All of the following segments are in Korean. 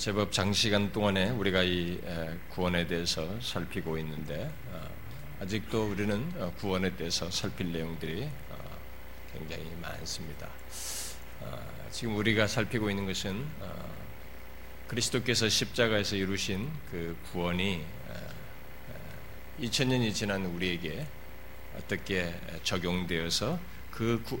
제법 장시간 동안에 우리가 이 구원에 대해서 살피고 있는데 어, 아직도 우리는 어, 구원에 대해서 살필 내용들이 어, 굉장히 많습니다. 지금 우리가 살피고 있는 것은 그리스도께서 십자가에서 이루신 그 구원이 2000년이 지난 우리에게 어떻게 적용되어서 그 구,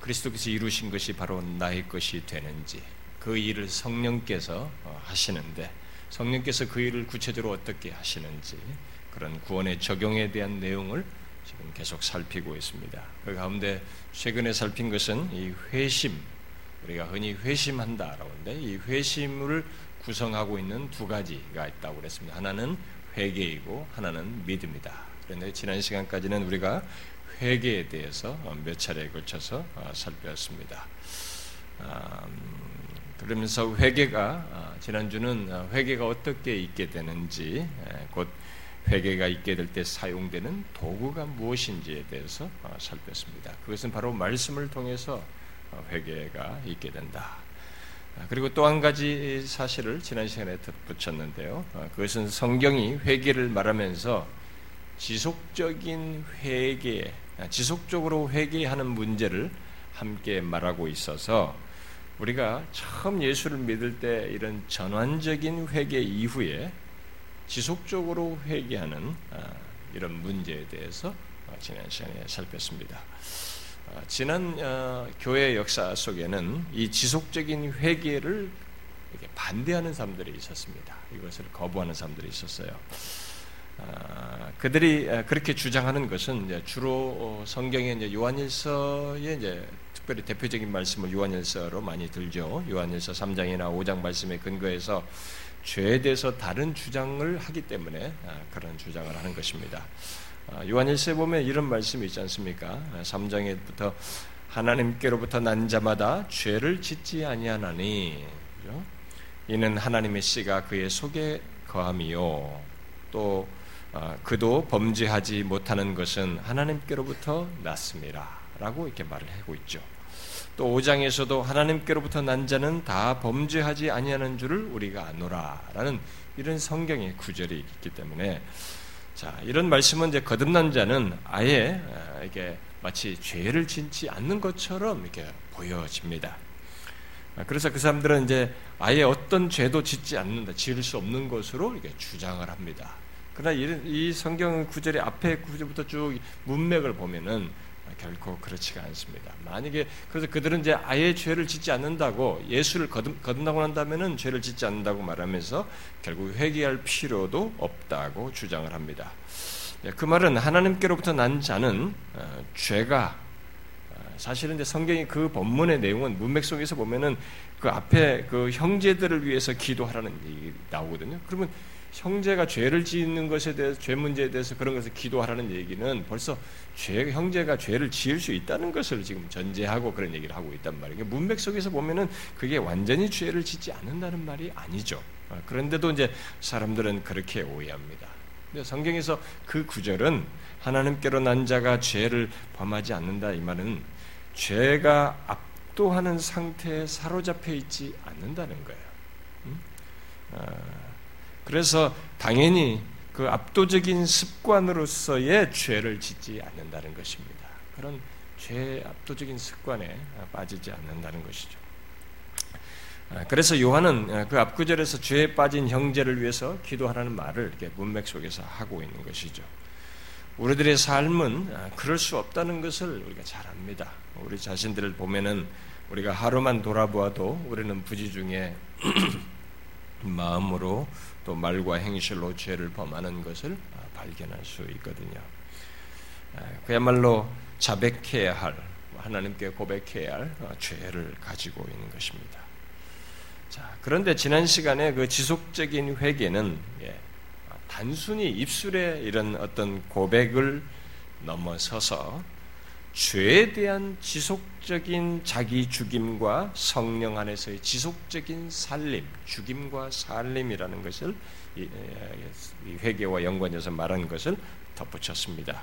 그리스도께서 이루신 것이 바로 나의 것이 되는지 그 일을 성령께서 어, 하시는데 성령께서 그 일을 구체적으로 어떻게 하시는지 그런 구원의 적용에 대한 내용을 지금 계속 살피고 있습니다. 그 가운데 최근에 살핀 것은 이 회심, 우리가 흔히 회심한다라고 하는데 이 회심을 구성하고 있는 두 가지가 있다고 그랬습니다. 하나는 회개이고 하나는 믿음이다. 그런데 지난 시간까지는 우리가 회개에 대해서 몇 차례에 걸쳐서 어, 살펴봤습니다. 음, 그러면서 회개가 아, 지난주는 아, 회개가 어떻게 있게 되는지 곧 회개가 있게 될 때 사용되는 도구가 무엇인지에 대해서 아, 살폈습니다. 그것은 바로 말씀을 통해서 회개가 있게 된다. 그리고 또 한 가지 사실을 지난 시간에 덧붙였는데요. 그것은 성경이 회개를 말하면서 지속적인 회개, 지속적으로 회개하는 문제를 함께 말하고 있어서 우리가 처음 예수를 믿을 때 이런 전환적인 회개 이후에 지속적으로 회개하는 아, 이런 문제에 대해서 어, 지난 시간에 살폈습니다. 아, 지난 어, 교회 역사 속에는 이 지속적인 회개를 반대하는 사람들이 있었습니다. 이것을 거부하는 사람들이 있었어요. 아, 그들이 그렇게 주장하는 것은 주로 어, 성경의 요한일서에 이제 특별히 대표적인 말씀을 요한일서로 많이 들죠. 요한일서 3장이나 5장 말씀에 근거해서 죄에 대해서 다른 주장을 하기 때문에 아, 그런 주장을 하는 것입니다. 아, 요한일서에 보면 이런 말씀이 있지 않습니까? 3장에부터 아, 하나님께로부터 난 자마다 죄를 짓지 아니하나니 이는 하나님의 씨가 그의 속에 거함이요 또 그도 범죄하지 못하는 것은 하나님께로부터 났습니다. 라고 이렇게 말을 하고 있죠. 또 5장에서도 하나님께로부터 난 자는 다 범죄하지 아니하는 줄을 우리가 아노라 라는 이런 성경의 구절이 있기 때문에 자 이런 말씀은 이제 거듭난 자는 아예 아, 이게 마치 죄를 짓지 않는 것처럼 이렇게 보여집니다. 아, 그래서 그 사람들은 이제 아예 어떤 죄도 짓지 않는다, 지을 수 없는 것으로 이렇게 주장을 합니다. 그러나 이 성경 구절의 앞에 구절부터 쭉 문맥을 보면은 결코 그렇지가 않습니다. 만약에 그래서 그들은 이제 아예 죄를 짓지 않는다고 예수를 거듭, 거듭나고 난다면은 죄를 짓지 않는다고 말하면서 결국 회개할 필요도 없다고 주장을 합니다. 예, 그 말은 하나님께로부터 난 자는 어, 죄가 어, 사실은 이제 성경이 그 본문의 내용은 문맥 속에서 보면은 그 앞에 그 형제들을 위해서 기도하라는 얘기 나오거든요. 그러면 형제가 죄를 짓는 것에 대해서 죄 문제에 대해서 그런 것을 기도하라는 얘기는 벌써 죄 형제가 죄를 지을 수 있다는 것을 지금 전제하고 그런 얘기를 하고 있단 말이에요. 문맥 속에서 보면은 그게 완전히 죄를 짓지 않는다는 말이 아니죠. 어, 그런데도 이제 사람들은 그렇게 오해합니다. 근데 성경에서 그 구절은 하나님께로 난 자가 죄를 범하지 않는다 이 말은 죄가 압도하는 상태에 사로잡혀 있지 않는다는 거예요. 음? 어, 그래서 당연히 그 압도적인 습관으로서의 죄를 짓지 않는다는 것입니다. 그런 죄 압도적인 습관에 빠지지 않는다는 것이죠. 아, 그래서 요한은 아, 그 앞구절에서 죄에 빠진 형제를 위해서 기도하라는 말을 이렇게 문맥 속에서 하고 있는 것이죠. 우리들의 삶은 아, 그럴 수 없다는 것을 우리가 잘 압니다. 우리 자신들을 보면은 우리가 하루만 돌아보아도 우리는 부지 중에 마음으로 또 말과 행실로 죄를 범하는 것을 아, 발견할 수 있거든요. 아, 그야말로 자백해야 할 하나님께 고백해야 할 어, 죄를 가지고 있는 것입니다. 자, 그런데 지난 시간에 그 지속적인 회개는 예, 단순히 입술에 이런 어떤 고백을 넘어서서 죄에 대한 지속 적인 자기 죽임과 성령 안에서의 지속적인 살림, 죽임과 살림이라는 것을 이 회개와 연관해서 말한 것을 덧붙였습니다.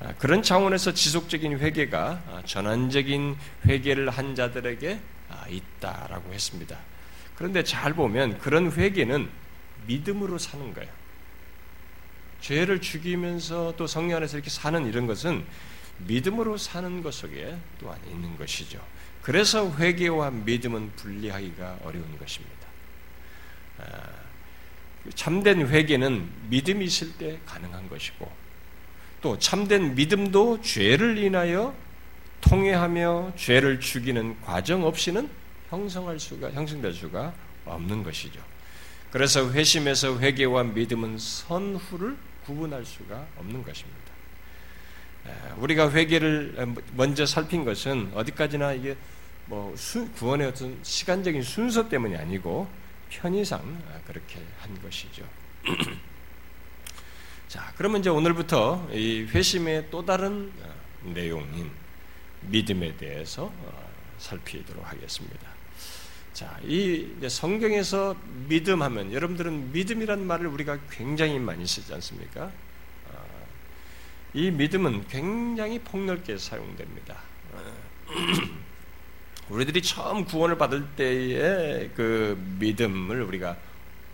아, 그런 차원에서 지속적인 회개가 아, 전환적인 회개를 한 자들에게 아, 있다라고 했습니다. 그런데 잘 보면 그런 회개는 믿음으로 사는 거예요. 죄를 죽이면서 또 성령 안에서 이렇게 사는 이런 것은 믿음으로 사는 것 속에 또한 있는 것이죠. 그래서 회개와 믿음은 분리하기가 어려운 것입니다. 아, 참된 회개는 믿음이 있을 때 가능한 것이고 또 참된 믿음도 죄를 인하여 통회하며 죄를 죽이는 과정 없이는 형성할 수가 형성될 수가 없는 것이죠. 그래서 회심에서 회개와 믿음은 선후를 구분할 수가 없는 것입니다. 우리가 회개를 먼저 살핀 것은 어디까지나 이게 뭐 구원의 어떤 시간적인 순서 때문이 아니고 편의상 그렇게 한 것이죠. 자, 그러면 이제 오늘부터 이 회심의 또 다른 내용인 믿음에 대해서 어, 살피도록 하겠습니다. 자, 이 성경에서 믿음 하면 여러분들은 믿음이란 말을 우리가 굉장히 많이 쓰지 않습니까? 어, 이 믿음은 굉장히 폭넓게 사용됩니다. 어, 우리들이 처음 구원을 받을 때의 그 믿음을 우리가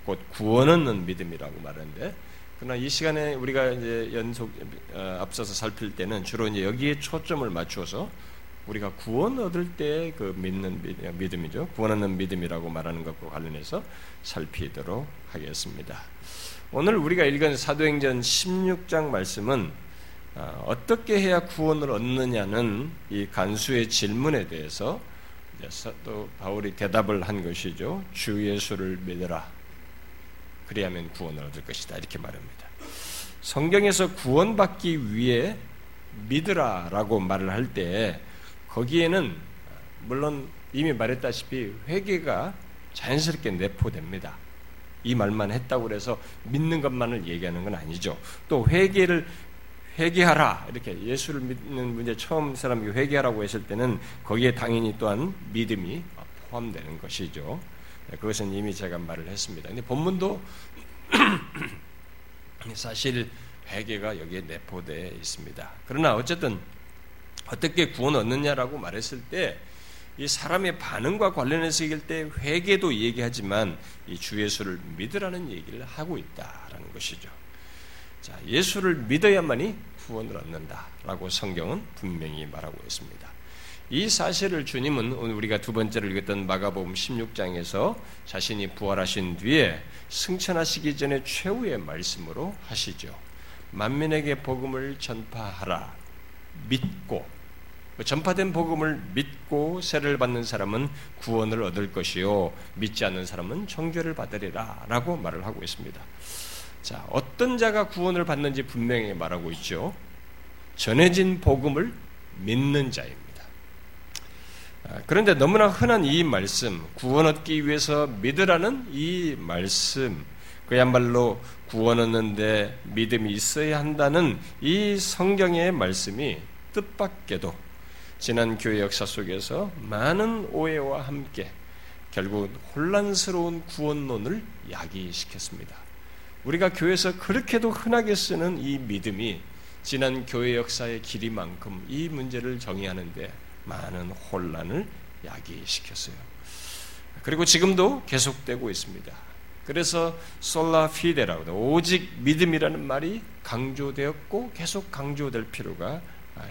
곧 구원 얻는 믿음이라고 말하는데, 그러나 이 시간에 우리가 이제 연속 앞서서 살필 때는 주로 이제 여기에 초점을 맞추어서 우리가 구원 얻을 때 그 믿는 믿음이죠. 구원 얻는 믿음이라고 말하는 것과 관련해서 살피도록 하겠습니다. 오늘 우리가 읽은 사도행전 16장 말씀은 아, 어떻게 해야 구원을 얻느냐는 이 간수의 질문에 대해서 또 바울이 대답을 한 것이죠. 주 예수를 믿어라. 그리하면 구원을 얻을 것이다. 이렇게 말합니다. 성경에서 구원받기 위해 믿으라라고 말을 할 때 거기에는 물론 이미 말했다시피 회개가 자연스럽게 내포됩니다. 이 말만 했다고 해서 믿는 것만을 얘기하는 건 아니죠. 또 회개를 회개하라 이렇게 예수를 믿는 문제 처음 사람이 회개하라고 했을 때는 거기에 당연히 또한 믿음이 포함되는 것이죠. 네, 그것은 이미 제가 말을 했습니다. 근데 본문도 사실 회개가 여기에 내포되어 있습니다. 그러나 어쨌든 어떻게 구원 얻느냐라고 말했을 때 이 사람의 반응과 관련해서 얘기할 때 회개도 얘기하지만 이 주 예수를 믿으라는 얘기를 하고 있다라는 것이죠. 자, 예수를 믿어야만이 구원을 얻는다라고 성경은 분명히 말하고 있습니다. 이 사실을 주님은 오늘 우리가 두 번째로 읽었던 마가복음 16장에서 자신이 부활하신 뒤에 승천하시기 전에 최후의 말씀으로 하시죠. 만민에게 복음을 전파하라. 믿고 그 전파된 복음을 믿고 세를 받는 사람은 구원을 얻을 것이요 믿지 않는 사람은 정죄를 받으리라 라고 말을 하고 있습니다. 자, 어떤 자가 구원을 받는지 분명히 말하고 있죠. 전해진 복음을 믿는 자입니다. 아, 그런데 너무나 흔한 이 말씀, 구원 얻기 위해서 믿으라는 이 말씀, 그야말로 구원 얻는데 믿음이 있어야 한다는 이 성경의 말씀이 뜻밖에도 지난 교회 역사 속에서 많은 오해와 함께 결국 혼란스러운 구원론을 야기시켰습니다. 우리가 교회에서 그렇게도 흔하게 쓰는 이 믿음이 지난 교회 역사의 길이만큼 이 문제를 정의하는데 많은 혼란을 야기시켰어요. 그리고 지금도 계속되고 있습니다. 그래서 솔라 피데라고 오직 믿음이라는 말이 강조되었고 계속 강조될 필요가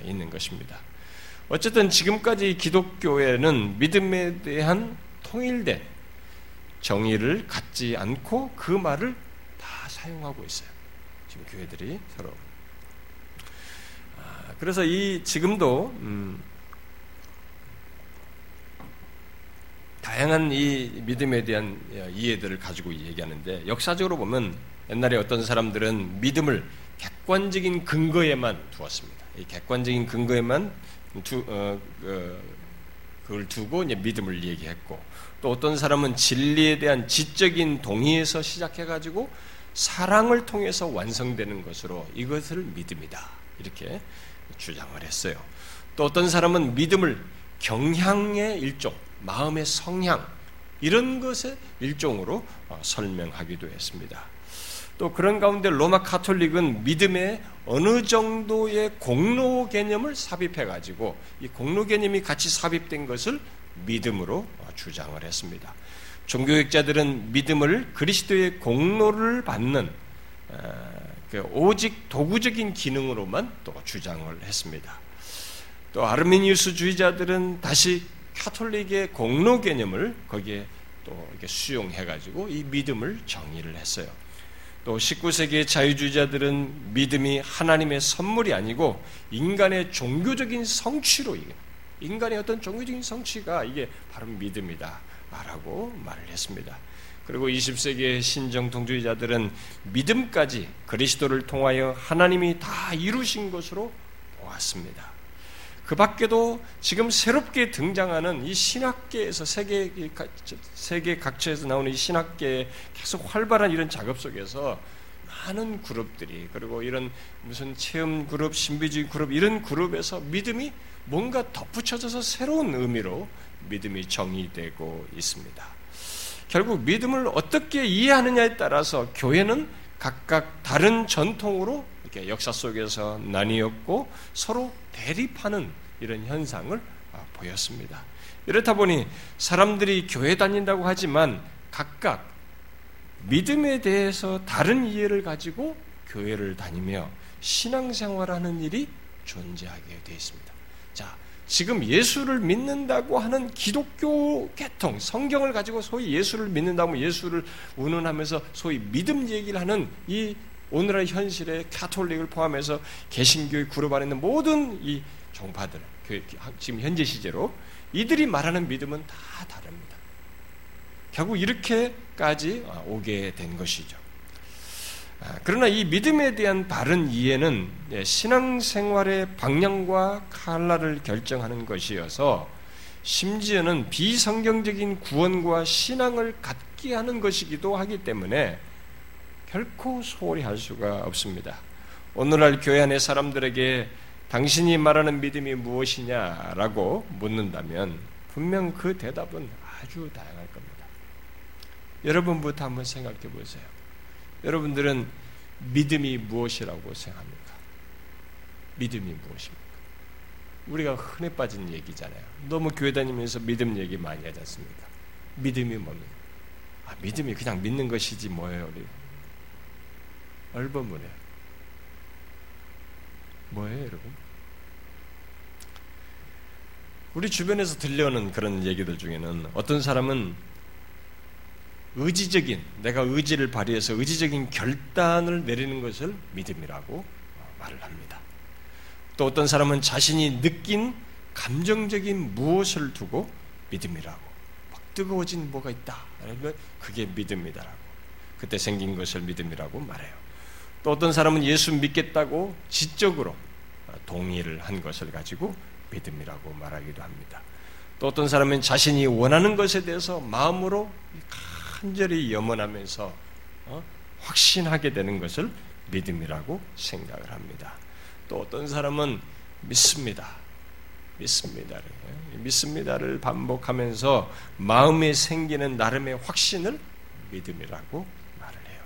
있는 것입니다. 어쨌든 지금까지 기독교회는 믿음에 대한 통일된 정의를 갖지 않고 그 말을 다 사용하고 있어요. 지금 교회들이 서로. 아, 그래서 이 지금도 음, 다양한 이 믿음에 대한 이해들을 가지고 얘기하는데 역사적으로 보면 옛날에 어떤 사람들은 믿음을 객관적인 근거에만 두었습니다. 이 객관적인 근거에만 두, 어, 어, 그걸 두고 이제 믿음을 얘기했고 또 어떤 사람은 진리에 대한 지적인 동의에서 시작해가지고 사랑을 통해서 완성되는 것으로 이것을 믿음이다 이렇게 주장을 했어요. 또 어떤 사람은 믿음을 경향의 일종, 마음의 성향 이런 것의 일종으로 어, 설명하기도 했습니다. 또 그런 가운데 로마 카톨릭은 믿음에 어느 정도의 공로 개념을 삽입해 가지고 이 공로 개념이 같이 삽입된 것을 믿음으로 주장을 했습니다. 종교학자들은 믿음을 그리스도의 공로를 받는 어, 그 오직 도구적인 기능으로만 또 주장을 했습니다. 또 아르미니우스주의자들은 다시 카톨릭의 공로 개념을 거기에 또 이렇게 수용해가지고 이 믿음을 정의를 했어요. 또 19세기의 자유주의자들은 믿음이 하나님의 선물이 아니고 인간의 종교적인 성취로 인간의 어떤 종교적인 성취가 이게 바로 믿음이다. 라고 말을 했습니다. 그리고 20세기의 신정통주의자들은 믿음까지 그리스도를 통하여 하나님이 다 이루신 것으로 보았습니다. 그 밖에도 지금 새롭게 등장하는 이 신학계에서 세계, 세계 각처에서 나오는 이 신학계에 계속 활발한 이런 작업 속에서 많은 그룹들이 그리고 이런 무슨 체험 그룹, 신비주의 그룹 이런 그룹에서 믿음이 뭔가 덧붙여져서 새로운 의미로 믿음이 정의되고 있습니다. 결국 믿음을 어떻게 이해하느냐에 따라서 교회는 각각 다른 전통으로 이렇게 역사 속에서 나뉘었고 서로 대립하는 이런 현상을 아, 보였습니다. 이렇다 보니 사람들이 교회 다닌다고 하지만 각각 믿음에 대해서 다른 이해를 가지고 교회를 다니며 신앙생활하는 일이 존재하게 되어 있습니다. 자, 지금 예수를 믿는다고 하는 기독교 계통, 성경을 가지고 소위 예수를 믿는다고 예수를 운운하면서 소위 믿음 얘기를 하는 이 오늘의 현실의 카톨릭을 포함해서 개신교의 그룹 안에 있는 모든 이 종파들, 지금 현재 시제로 이들이 말하는 믿음은 다 다릅니다. 결국 이렇게까지 오게 된 것이죠. 아, 그러나 이 믿음에 대한 바른 이해는 예, 신앙생활의 방향과 칼라를 결정하는 것이어서 심지어는 비성경적인 구원과 신앙을 갖게 하는 것이기도 하기 때문에 결코 소홀히 할 수가 없습니다. 오늘날 교회 안의 사람들에게 당신이 말하는 믿음이 무엇이냐라고 묻는다면 분명 그 대답은 아주 다양할 겁니다. 여러분부터 한번 생각해 보세요. 여러분들은 믿음이 무엇이라고 생각합니까? 믿음이 무엇입니까? 우리가 흔해 빠진 얘기잖아요. 너무 교회 다니면서 믿음 얘기 많이 하지 않습니까? 믿음이 뭡니까? 아, 믿음이 그냥 믿는 것이지 뭐예요, 우리? 얼버무려. 뭐예요, 여러분? 우리 주변에서 들려오는 그런 얘기들 중에는 어떤 사람은 의지적인 내가 의지를 발휘해서 의지적인 결단을 내리는 것을 믿음이라고 말을 합니다. 또 어떤 사람은 자신이 느낀 감정적인 무엇을 두고 믿음이라고 막 뜨거워진 뭐가 있다. 그게 믿음이다라고 그때 생긴 것을 믿음이라고 말해요. 또 어떤 사람은 예수 믿겠다고 지적으로 동의를 한 것을 가지고 믿음이라고 말하기도 합니다. 또 어떤 사람은 자신이 원하는 것에 대해서 마음으로 간절히 염원하면서 어? 확신하게 되는 것을 믿음이라고 생각을 합니다. 또 어떤 사람은 믿습니다. 믿습니다를 믿습니다를 반복하면서 마음에 생기는 나름의 확신을 믿음이라고 말을 해요.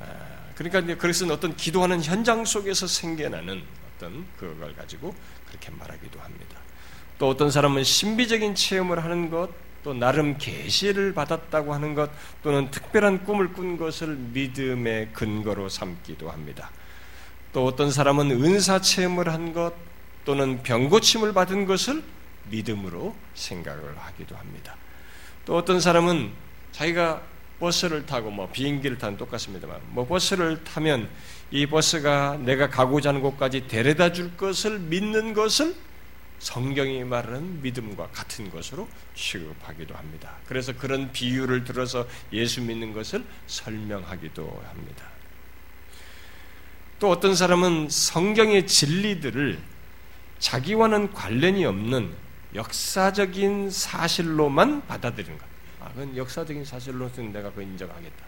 아, 그러니까 이제 그것은 어떤 기도하는 현장 속에서 생겨나는 어떤 그걸 가지고 그렇게 말하기도 합니다. 또 어떤 사람은 신비적인 체험을 하는 것, 또 나름 계시를 받았다고 하는 것 또는 특별한 꿈을 꾼 것을 믿음의 근거로 삼기도 합니다. 또 어떤 사람은 은사 체험을 한 것 또는 병고침을 받은 것을 믿음으로 생각을 하기도 합니다. 또 어떤 사람은 자기가 버스를 타고 뭐 비행기를 타는 똑같습니다만 뭐 버스를 타면 이 버스가 내가 가고자 하는 곳까지 데려다 줄 것을 믿는 것을 성경이 말하는 믿음과 같은 것으로 취급하기도 합니다. 그래서 그런 비유를 들어서 예수 믿는 것을 설명하기도 합니다. 또 어떤 사람은 성경의 진리들을 자기와는 관련이 없는 역사적인 사실로만 받아들이는 것. 아, 그건 역사적인 사실로서 내가 그 인정하겠다.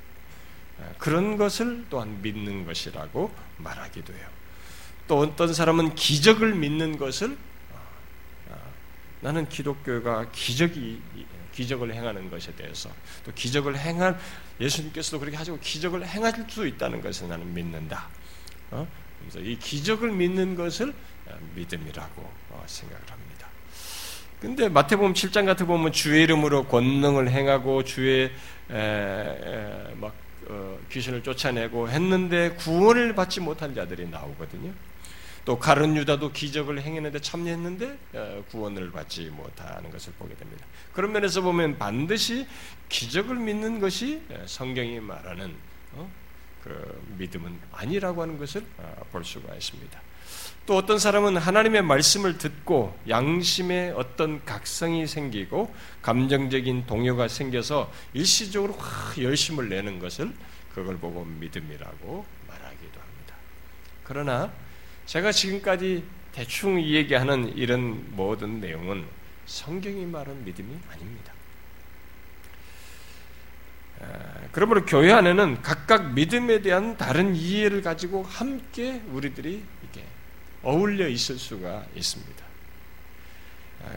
아, 그런 것을 또한 믿는 것이라고 말하기도 해요. 또 어떤 사람은 기적을 믿는 것을 나는 기독교가 기적이 기적을 행하는 것에 대해서 또 기적을 행할 예수님께서도 그렇게 하시고 기적을 행할 수 있다는 것을 나는 믿는다. 어? 그래서 이 기적을 믿는 것을 믿음이라고 어, 생각을 합니다. 근데 마태복음 7장 같은 보면 주의 이름으로 권능을 행하고 주의 막 어, 귀신을 쫓아내고 했는데 구원을 받지 못한 자들이 나오거든요. 또 가른 유다도 기적을 행했는데 참여했는데 어, 구원을 받지 못하는 것을 보게 됩니다. 그런 면에서 보면 반드시 기적을 믿는 것이 성경이 말하는 어, 그 믿음은 아니라고 하는 것을 어, 볼 수가 있습니다. 또 어떤 사람은 하나님의 말씀을 듣고 양심에 어떤 각성이 생기고 감정적인 동요가 생겨서 일시적으로 확 열심을 내는 것을 그걸 보고 믿음이라고 말하기도 합니다. 그러나 제가 지금까지 대충 얘기하는 이런 모든 내용은 성경이 말한 믿음이 아닙니다. 그러므로 교회 안에는 각각 믿음에 대한 다른 이해를 가지고 함께 우리들이 이렇게 어울려 있을 수가 있습니다.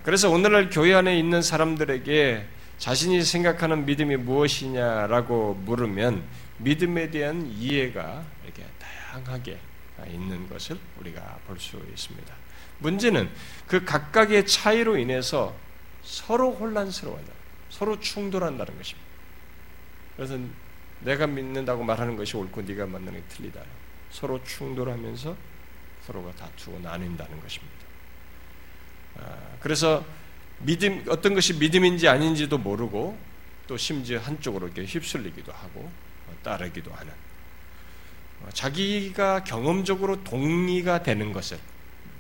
그래서 오늘날 교회 안에 있는 사람들에게 자신이 생각하는 믿음이 무엇이냐라고 물으면 믿음에 대한 이해가 이렇게 다양하게 있는 것을 우리가 볼 수 있습니다. 문제는 그 각각의 차이로 인해서 서로 혼란스러워한다. 서로 충돌한다는 것입니다. 그래서 내가 믿는다고 말하는 것이 옳고 네가 만나는 게 틀리다. 서로 충돌하면서 서로가 다투고 나뉜다는 것입니다. 아, 그래서 믿음 어떤 것이 믿음인지 아닌지도 모르고 또 심지어 한쪽으로 이렇게 휩쓸리기도 하고 따르기도 하는 어, 자기가 경험적으로 동의가 되는 것을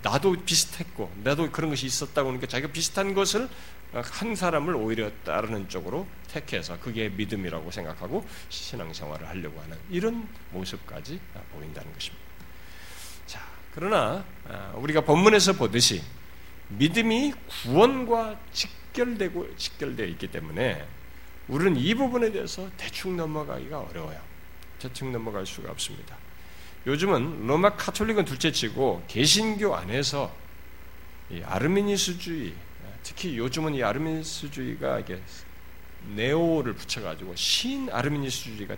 나도 비슷했고 나도 그런 것이 있었다고 하니까 자기가 비슷한 것을 한 사람을 오히려 따르는 쪽으로 택해서 그게 믿음이라고 생각하고 신앙생활을 하려고 하는 이런 모습까지 보인다는 것입니다. 자, 그러나 아, 우리가 본문에서 보듯이 믿음이 구원과 직결되고 직결되어 있기 때문에 우리는 이 부분에 대해서 대충 넘어가기가 어려워요. 대충 넘어갈 수가 없습니다. 요즘은 로마 카톨릭은 둘째치고 개신교 안에서 아르미니스주의, 특히 요즘은 이 아르미니스주의가 이게 네오를 붙여가지고 신 아르미니스주의가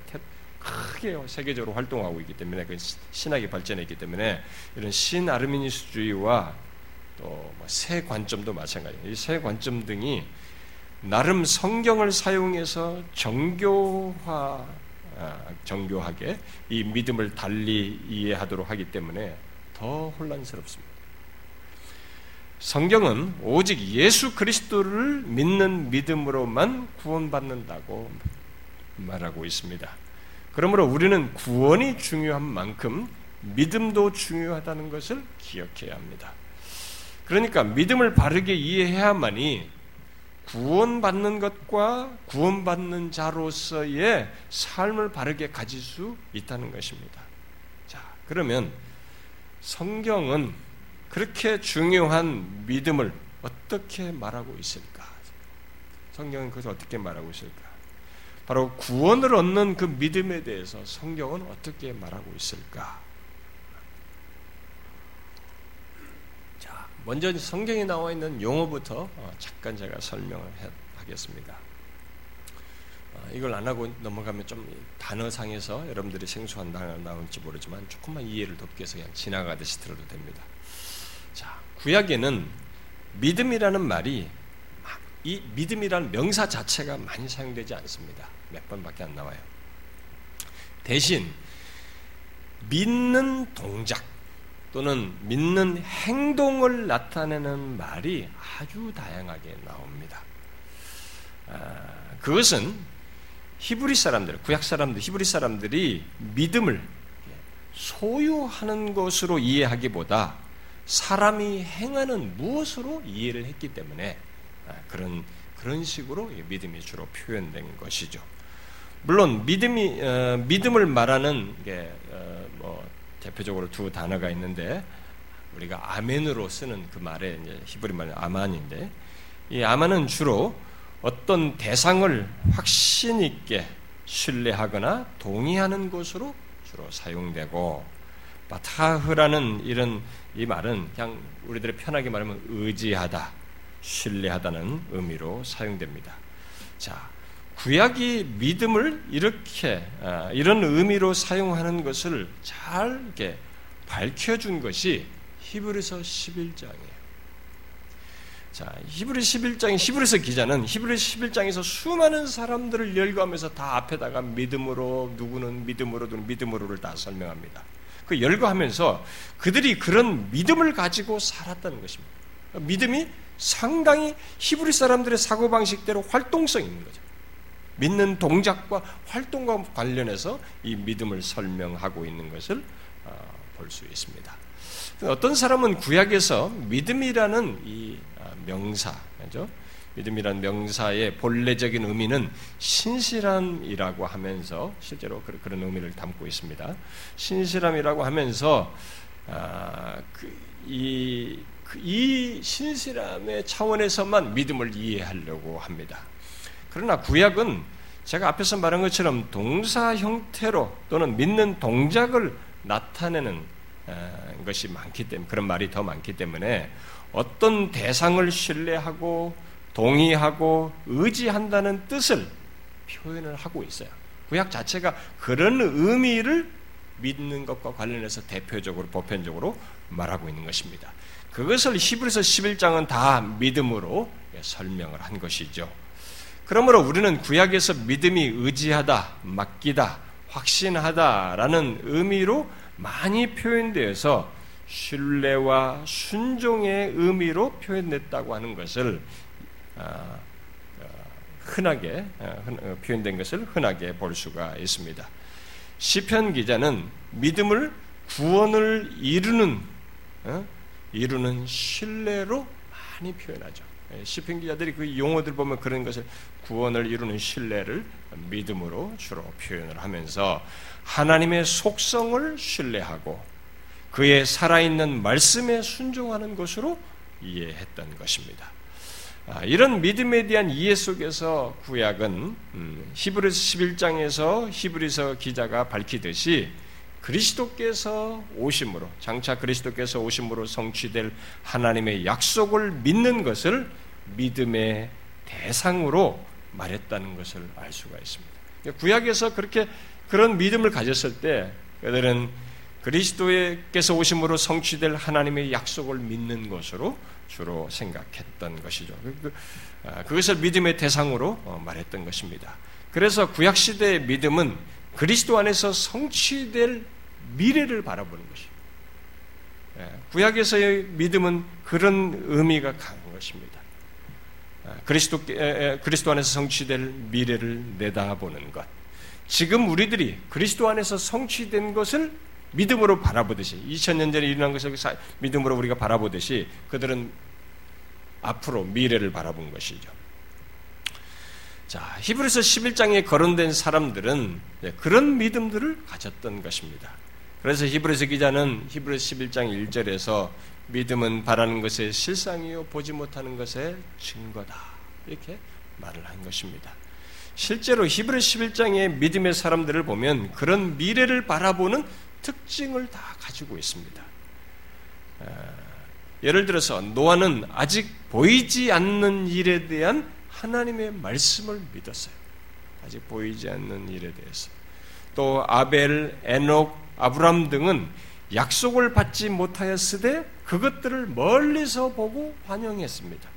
크게 세계적으로 활동하고 있기 때문에 그 신학이 발전했기 때문에 이런 신 아르미니스주의와 또새 뭐 관점도 마찬가지예요. 이 새 관점 등이 나름 성경을 사용해서 정교화 아, 정교하게 이 믿음을 달리 이해하도록 하기 때문에 더 혼란스럽습니다. 성경은 오직 예수 그리스도를 믿는 믿음으로만 구원받는다고 말하고 있습니다. 그러므로 우리는 구원이 중요한 만큼 믿음도 중요하다는 것을 기억해야 합니다. 그러니까 믿음을 바르게 이해해야만이 구원받는 것과 구원받는 자로서의 삶을 바르게 가질 수 있다는 것입니다. 자, 그러면 성경은 그렇게 중요한 믿음을 어떻게 말하고 있을까? 성경은 그것을 어떻게 말하고 있을까? 바로 구원을 얻는 그 믿음에 대해서 성경은 어떻게 말하고 있을까? 먼저 성경에 나와 있는 용어부터 어, 잠깐 제가 설명을 하겠습니다. 어, 이걸 안 하고 넘어가면 좀 단어상에서 여러분들이 생소한 단어 나올지 모르지만 조금만 이해를 돕기 위해서 그냥 지나가듯이 들어도 됩니다. 자, 구약에는 믿음이라는 말이 이 믿음이라는 명사 자체가 많이 사용되지 않습니다. 몇 번밖에 안 나와요. 대신 믿는 동작, 또는 믿는 행동을 나타내는 말이 아주 다양하게 나옵니다. 아, 그것은 히브리 사람들, 구약 사람들, 히브리 사람들이 믿음을 소유하는 것으로 이해하기보다 사람이 행하는 무엇으로 이해를 했기 때문에 아, 그런 그런 식으로 믿음이 주로 표현된 것이죠. 물론 믿음이 어, 믿음을 말하는 게 어, 뭐 대표적으로 두 단어가 있는데 우리가 아멘으로 쓰는 그 말에 히브리 말은 아만인데 이 아만은 주로 어떤 대상을 확신 있게 신뢰하거나 동의하는 것으로 주로 사용되고 바타흐라는 이런 이 말은 그냥 우리들이 편하게 말하면 의지하다, 신뢰하다는 의미로 사용됩니다. 자, 구약이 믿음을 이렇게 아, 이런 의미로 사용하는 것을 잘 이렇게 밝혀준 것이 히브리서 11장이에요. 자, 히브리 11장, 히브리서 기자는 히브리 11장에서 수많은 사람들을 열거하면서 다 앞에다가 믿음으로, 누구는 믿음으로, 누구는 믿음으로를 다 설명합니다. 그 열거하면서 그들이 그런 믿음을 가지고 살았다는 것입니다. 믿음이 상당히 히브리 사람들의 사고방식대로 활동성이 있는 거죠. 믿는 동작과 활동과 관련해서 이 믿음을 설명하고 있는 것을 어, 볼수 있습니다. 어떤 사람은 구약에서 믿음이라는 이 아, 명사, 그죠? 믿음이란 명사의 본래적인 의미는 신실함이라고 하면서 실제로 그런 의미를 담고 있습니다. 신실함이라고 하면서 아, 그, 이, 그, 이 신실함의 차원에서만 믿음을 이해하려고 합니다. 그러나 구약은 제가 앞에서 말한 것처럼 동사 형태로 또는 믿는 동작을 나타내는 것이 많기 때문에 그런 말이 더 많기 때문에 어떤 대상을 신뢰하고 동의하고 의지한다는 뜻을 표현을 하고 있어요. 구약 자체가 그런 의미를 믿는 것과 관련해서 대표적으로 보편적으로 말하고 있는 것입니다. 그것을 히브리서 11장은 다 믿음으로 설명을 한 것이죠. 그러므로 우리는 구약에서 믿음이 의지하다, 맡기다, 확신하다라는 의미로 많이 표현되어서 신뢰와 순종의 의미로 표현됐다고 하는 것을 아, 어, 흔하게 어, 어, 표현된 것을 흔하게 볼 수가 있습니다. 시편 기자는 믿음을 구원을 이루는 이루는 신뢰로 많이 표현하죠. 예, 시편 기자들이 그 용어들 보면 그런 것을 구원을 이루는 신뢰를 믿음으로 주로 표현을 하면서 하나님의 속성을 신뢰하고 그의 살아있는 말씀에 순종하는 것으로 이해했던 것입니다. 아, 이런 믿음에 대한 이해 속에서 구약은 음, 히브리서 11장에서 히브리서 기자가 밝히듯이 그리스도께서 오심으로 장차 그리스도께서 오심으로 성취될 하나님의 약속을 믿는 것을 믿음의 대상으로 말했다는 것을 알 수가 있습니다. 구약에서 그렇게 그런 믿음을 가졌을 때 그들은 그리스도께서 오심으로 성취될 하나님의 약속을 믿는 것으로 주로 생각했던 것이죠. 그, 그, 아, 그것을 믿음의 대상으로 어, 말했던 것입니다. 그래서 구약 시대의 믿음은 그리스도 안에서 성취될 미래를 바라보는 것이에요. 예, 구약에서의 믿음은 그런 의미가 강한 것입니다. 아, 그리스도 그리스도 안에서 성취될 미래를 내다보는 것. 지금 우리들이 그리스도 안에서 성취된 것을 믿음으로 바라보듯이 2000년 전에 일어난 것을 믿음으로 우리가 바라보듯이 그들은 앞으로 미래를 바라본 것이죠. 자, 히브리서 11장에 거론된 사람들은 그런 믿음들을 가졌던 것입니다. 그래서 히브리서 기자는 히브리서 11장 1절에서 믿음은 바라는 것의 실상이요 보지 못하는 것의 증거다. 이렇게 말을 한 것입니다. 실제로 히브리 11장의 믿음의 사람들을 보면 그런 미래를 바라보는 특징을 다 가지고 있습니다. 예를 들어서 노아는 아직 보이지 않는 일에 대한 하나님의 말씀을 믿었어요. 아직 보이지 않는 일에 대해서. 또 아벨, 에녹, 아브람 등은 약속을 받지 못하였으되 그것들을 멀리서 보고 환영했습니다.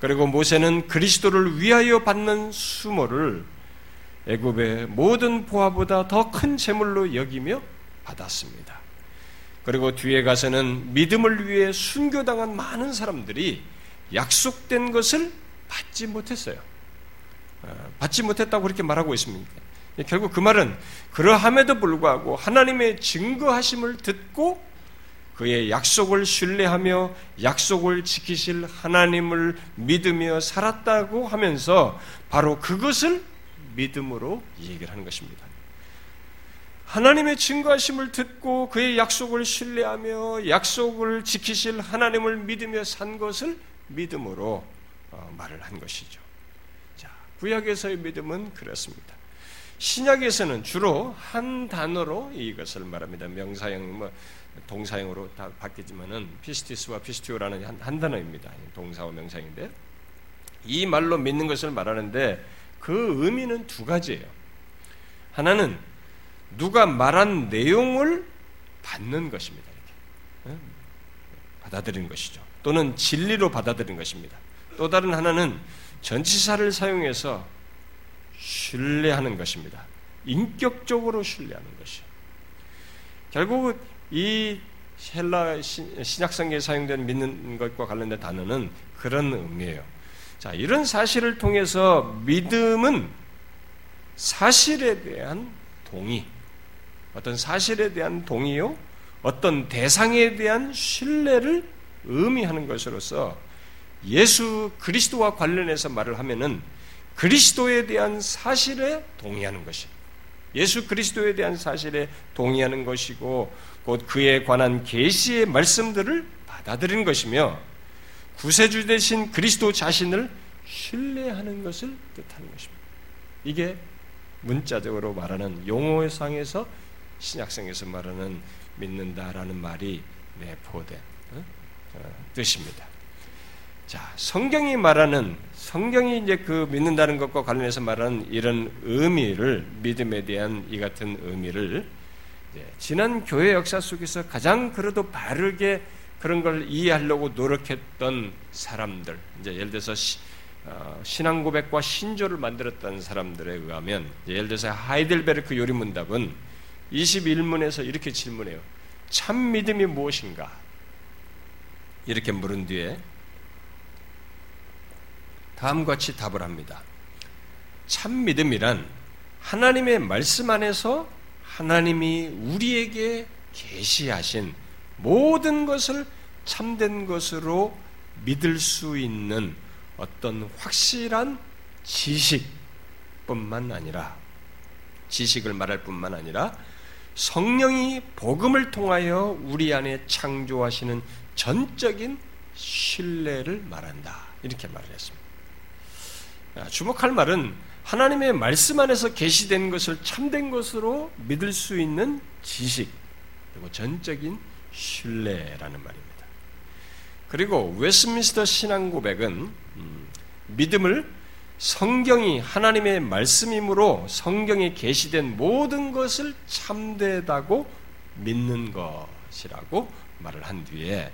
그리고 모세는 그리스도를 위하여 받는 수모를 애굽의 모든 보화보다 더 큰 재물로 여기며 받았습니다. 그리고 뒤에 가서는 믿음을 위해 순교당한 많은 사람들이 약속된 것을 받지 못했어요. 어, 받지 못했다고 그렇게 말하고 있습니다. 결국 그 말은 그러함에도 불구하고 하나님의 증거하심을 듣고 그의 약속을 신뢰하며 약속을 지키실 하나님을 믿으며 살았다고 하면서 바로 그것을 믿음으로 얘기를 하는 것입니다. 하나님의 증거하심을 듣고 그의 약속을 신뢰하며 약속을 지키실 하나님을 믿으며 산 것을 믿음으로 어, 말을 한 것이죠. 자, 구약에서의 믿음은 그렇습니다. 신약에서는 주로 한 단어로 이것을 말합니다. 명사형, 뭐 동사형으로 다 바뀌지만은 피스티스와 피스티오라는 한, 한 단어입니다. 동사와 명사인데 이 말로 믿는 것을 말하는데 그 의미는 두 가지예요. 하나는 누가 말한 내용을 받는 것입니다. 이렇게. 받아들이는 것이죠. 또는 진리로 받아들인 것입니다. 또 다른 하나는 전치사를 사용해서 신뢰하는 것입니다. 인격적으로 신뢰하는 것이. 결국 이 헬라 신약성경에 사용된 믿는 것과 관련된 단어는 그런 의미예요. 자, 이런 사실을 통해서 믿음은 사실에 대한 동의, 어떤 사실에 대한 동의요, 어떤 대상에 대한 신뢰를 의미하는 것으로서 예수 그리스도와 관련해서 말을 하면은 그리스도에 대한 사실에 동의하는 것이 예수 그리스도에 대한 사실에 동의하는 것이고 곧 그에 관한 계시의 말씀들을 받아들인 것이며 구세주 대신 그리스도 자신을 신뢰하는 것을 뜻하는 것입니다. 이게 문자적으로 말하는 용어상에서 신약성에서 말하는 믿는다라는 말이 내포된 어? 어, 뜻입니다. 자, 성경이 말하는 성경이 이제 그 믿는다는 것과 관련해서 말하는 이런 의미를 믿음에 대한 이 같은 의미를 지난 교회 역사 속에서 가장 그래도 바르게 그런 걸 이해하려고 노력했던 사람들, 이제 예를 들어서 어, 신앙 고백과 신조를 만들었던 사람들에 의하면 예를 들어서 하이델베르크 요리문답은 21문에서 이렇게 질문해요. 참 믿음이 무엇인가? 이렇게 물은 뒤에 다음과 같이 답을 합니다. 참 믿음이란 하나님의 말씀 안에서 하나님이 우리에게 계시하신 모든 것을 참된 것으로 믿을 수 있는 어떤 확실한 지식뿐만 아니라 지식을 말할 뿐만 아니라 성령이 복음을 통하여 우리 안에 창조하시는 전적인 신뢰를 말한다. 이렇게 말을 했습니다. 주목할 말은 하나님의 말씀 안에서 계시된 것을 참된 것으로 믿을 수 있는 지식 그리고 전적인 신뢰라는 말입니다. 그리고 웨스민스터 신앙 고백은 음, 믿음을 성경이 하나님의 말씀이므로 성경에 계시된 모든 것을 참되다고 믿는 것이라고 말을 한 뒤에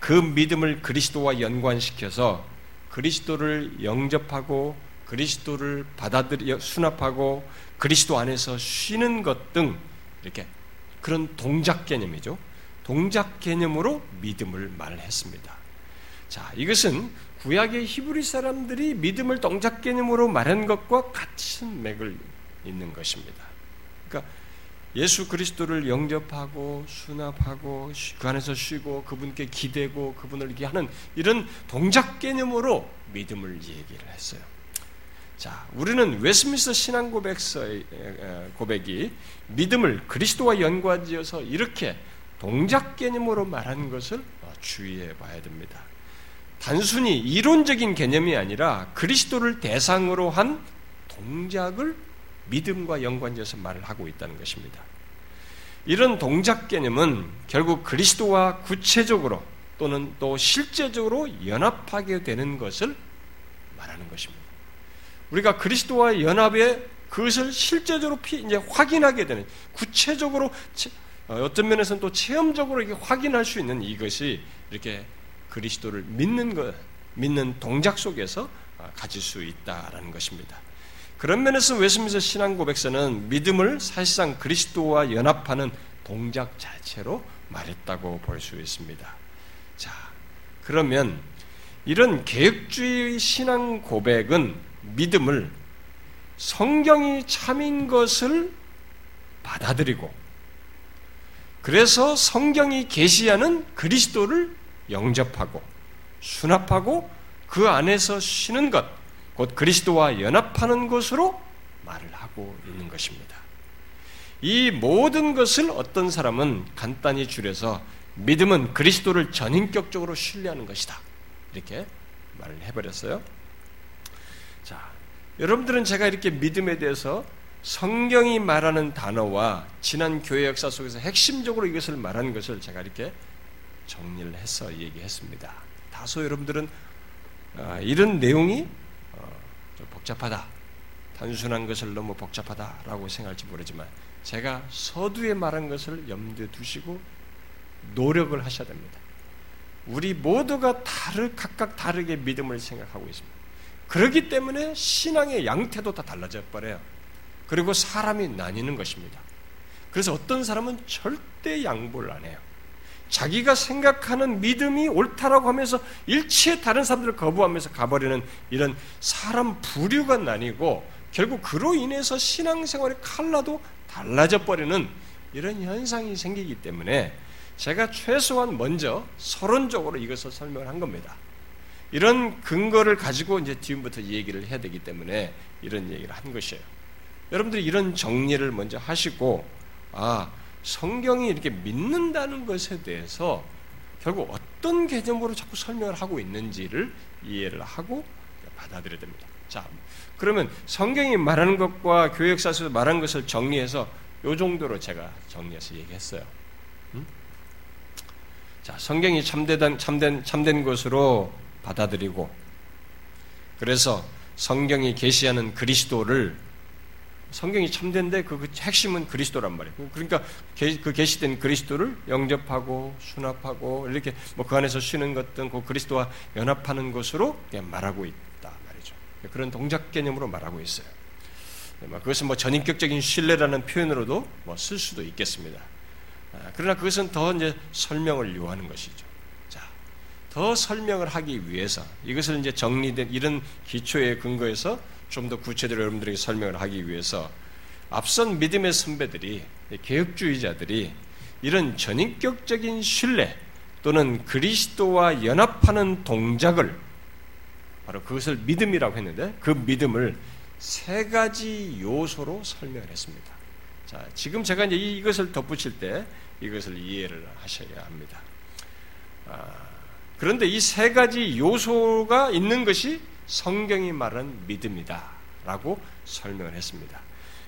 그 믿음을 그리스도와 연관시켜서 그리스도를 영접하고 그리스도를 받아들여 수납하고 그리스도 안에서 쉬는 것 등 이렇게 그런 동작 개념이죠. 동작 개념으로 믿음을 말했습니다. 자, 이것은 구약의 히브리 사람들이 믿음을 동작 개념으로 말한 것과 같은 맥을 있는 것입니다. 그러니까 예수 그리스도를 영접하고 수납하고 그 안에서 쉬고 그분께 기대고 그분을 이렇게 하는 이런 동작 개념으로 믿음을 얘기를 했어요. 자, 우리는 웨스민스 신앙 고백서의 고백이 믿음을 그리스도와 연관지어서 이렇게 동작 개념으로 말한 것을 주의해 봐야 됩니다. 단순히 이론적인 개념이 아니라 그리스도를 대상으로 한 동작을 믿음과 연관지어서 말을 하고 있다는 것입니다. 이런 동작 개념은 결국 그리스도와 구체적으로 또는 또 실제적으로 연합하게 되는 것을 말하는 것입니다. 우리가 그리스도와 연합에 그것을 실제적으로 이제 확인하게 되는 구체적으로 어, 어떤 면에서는 또 체험적으로 이게 확인할 수 있는 이것이 이렇게 그리스도를 믿는 것, 믿는 동작 속에서 어, 가질 수 있다라는 것입니다. 그런 면에서 웨스민스 신앙 고백서는 믿음을 사실상 그리스도와 연합하는 동작 자체로 말했다고 볼 수 있습니다. 자, 그러면 이런 개혁주의 신앙 고백은 믿음을 성경이 참인 것을 받아들이고 그래서 성경이 계시하는 그리스도를 영접하고 수납하고 그 안에서 쉬는 것, 곧 그리스도와 연합하는 것으로 말을 하고 있는 것입니다. 이 모든 것을 어떤 사람은 간단히 줄여서 믿음은 그리스도를 전인격적으로 신뢰하는 것이다. 이렇게 말을 해버렸어요. 자, 여러분들은 제가 이렇게 믿음에 대해서 성경이 말하는 단어와 지난 교회 역사 속에서 핵심적으로 이것을 말하는 것을 제가 이렇게 정리를 해서 얘기했습니다. 다소 여러분들은 아, 이런 내용이 어, 복잡하다, 단순한 것을 너무 복잡하다라고 생각할지 모르지만 제가 서두에 말한 것을 염두에 두시고 노력을 하셔야 됩니다. 우리 모두가 다르 각각 다르게 믿음을 생각하고 있습니다. 그렇기 때문에 신앙의 양태도 다 달라져 버려요. 그리고 사람이 나뉘는 것입니다. 그래서 어떤 사람은 절대 양보를 안 해요. 자기가 생각하는 믿음이 옳다라고 하면서 일체 다른 사람들을 거부하면서 가버리는 이런 사람 부류가 나뉘고 결국 그로 인해서 신앙생활의 칼라도 달라져 버리는 이런 현상이 생기기 때문에 제가 최소한 먼저 서론적으로 이것을 설명을 한 겁니다. 이런 근거를 가지고 이제 뒤부터 얘기를 해야 되기 때문에 이런 얘기를 한 것이에요. 여러분들이 이런 정리를 먼저 하시고 아 성경이 이렇게 믿는다는 것에 대해서 결국 어떤 개념으로 자꾸 설명을 하고 있는지를 이해를 하고 받아들여야 됩니다. 자, 그러면 성경이 말하는 것과 교회 역사에서 말한 것을 정리해서 요 정도로 제가 정리해서 얘기했어요. 음? 자, 성경이 참된 참된 참된 것으로 받아들이고 그래서 성경이 계시하는 그리스도를 성경이 참된데 그, 그 핵심은 그리스도란 말이에요. 그러니까 그 계시된 그리스도를 영접하고 수납하고 이렇게 뭐 그 안에서 쉬는 것 등 그 그리스도와 연합하는 것으로 말하고 있다 말이죠. 그런 동작 개념으로 말하고 있어요. 뭐 그것은 뭐 전인격적인 신뢰라는 표현으로도 뭐 쓸 수도 있겠습니다. 아, 그러나 그것은 더 이제 설명을 요하는 것이죠. 자, 더 설명을 하기 위해서 이것을 이제 정리된 이런 기초의 근거에서 좀 더 구체적으로 여러분들에게 설명을 하기 위해서 앞선 믿음의 선배들이 개혁주의자들이 이런 전인격적인 신뢰 또는 그리스도와 연합하는 동작을 바로 그것을 믿음이라고 했는데 그 믿음을 세 가지 요소로 설명을 했습니다. 자, 지금 제가 이제 이것을 덧붙일 때 이것을 이해를 하셔야 합니다. 아, 그런데 이 세 가지 요소가 있는 것이 성경이 말하는 믿음이다. 라고 설명을 했습니다.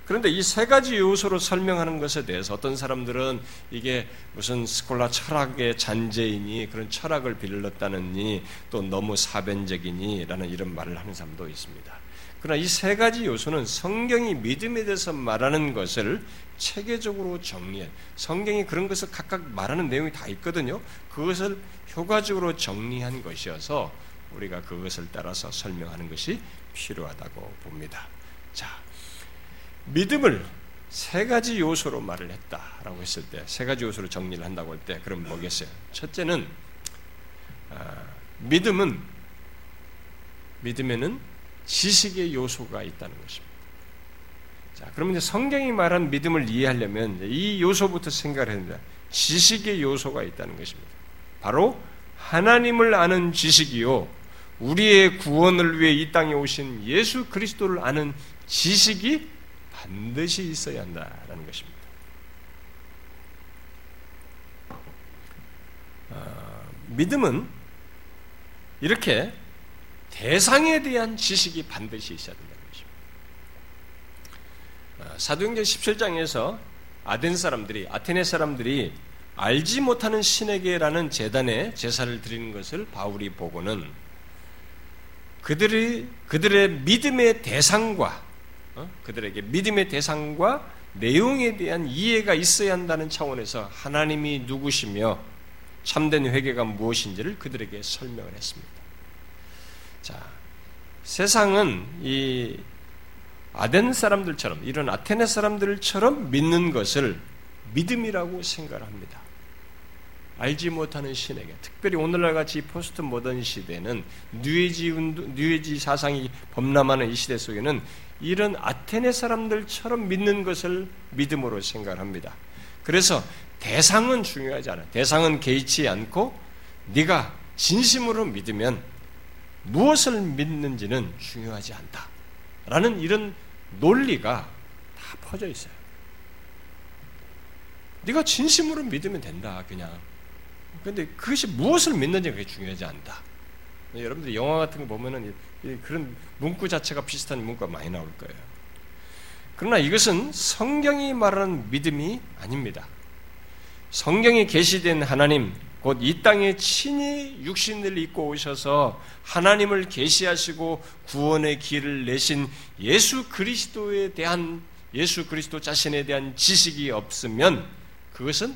그런데 이 세 가지 요소로 설명하는 것에 대해서 어떤 사람들은 이게 무슨 스콜라 철학의 잔재이니 그런 철학을 빌렸다느니 또 너무 사변적이니 라는 이런 말을 하는 사람도 있습니다. 그러나 이 세 가지 요소는 성경이 믿음에 대해서 말하는 것을 체계적으로 정리해 성경이 그런 것을 각각 말하는 내용이 다 있거든요. 그것을 효과적으로 정리한 것이어서 우리가 그것을 따라서 설명하는 것이 필요하다고 봅니다. 자, 믿음을 세 가지 요소로 말을 했다라고 했을 때, 세 가지 요소로 정리를 한다고 할 때, 그럼 뭐겠어요? 첫째는, 아, 믿음은, 믿음에는 지식의 요소가 있다는 것입니다. 자, 그러면 이제 성경이 말한 믿음을 이해하려면 이 요소부터 생각을 해야 됩니다. 지식의 요소가 있다는 것입니다. 바로 하나님을 아는 지식이요. 우리의 구원을 위해 이 땅에 오신 예수 그리스도를 아는 지식이 반드시 있어야 한다라는 것입니다. 어, 믿음은 이렇게 대상에 대한 지식이 반드시 있어야 된다는 것입니다. 어, 사도행전 17장에서 아덴 사람들이 아테네 사람들이 알지 못하는 신에게라는 재단에 제사를 드리는 것을 바울이 보고는 그들이 그들의 믿음의 대상과 어? 그들에게 믿음의 대상과 내용에 대한 이해가 있어야 한다는 차원에서 하나님이 누구시며 참된 회개가 무엇인지를 그들에게 설명을 했습니다. 자, 세상은 이 아덴 사람들처럼 이런 아테네 사람들처럼 믿는 것을 믿음이라고 생각합니다. 알지 못하는 신에게 특별히 오늘날 같이 포스트 모던 시대는 뉴에지 운동, 뉴에지 사상이 범람하는 이 시대 속에는 이런 아테네 사람들처럼 믿는 것을 믿음으로 생각합니다. 그래서 대상은 중요하지 않아. 대상은 개의치 않고 네가 진심으로 믿으면 무엇을 믿는지는 중요하지 않다. 라는 이런 논리가 다 퍼져 있어요. 네가 진심으로 믿으면 된다. 그냥 그런데 그것이 무엇을 믿는지 그게 중요하지 않다. 여러분들 영화 같은 거 보면은 그런 문구 자체가 비슷한 문구가 많이 나올 거예요. 그러나 이것은 성경이 말하는 믿음이 아닙니다. 성경에 계시된 하나님, 곧 이 땅에 친히 육신을 입고 오셔서 하나님을 계시하시고 구원의 길을 내신 예수 그리스도에 대한 예수 그리스도 자신에 대한 지식이 없으면 그것은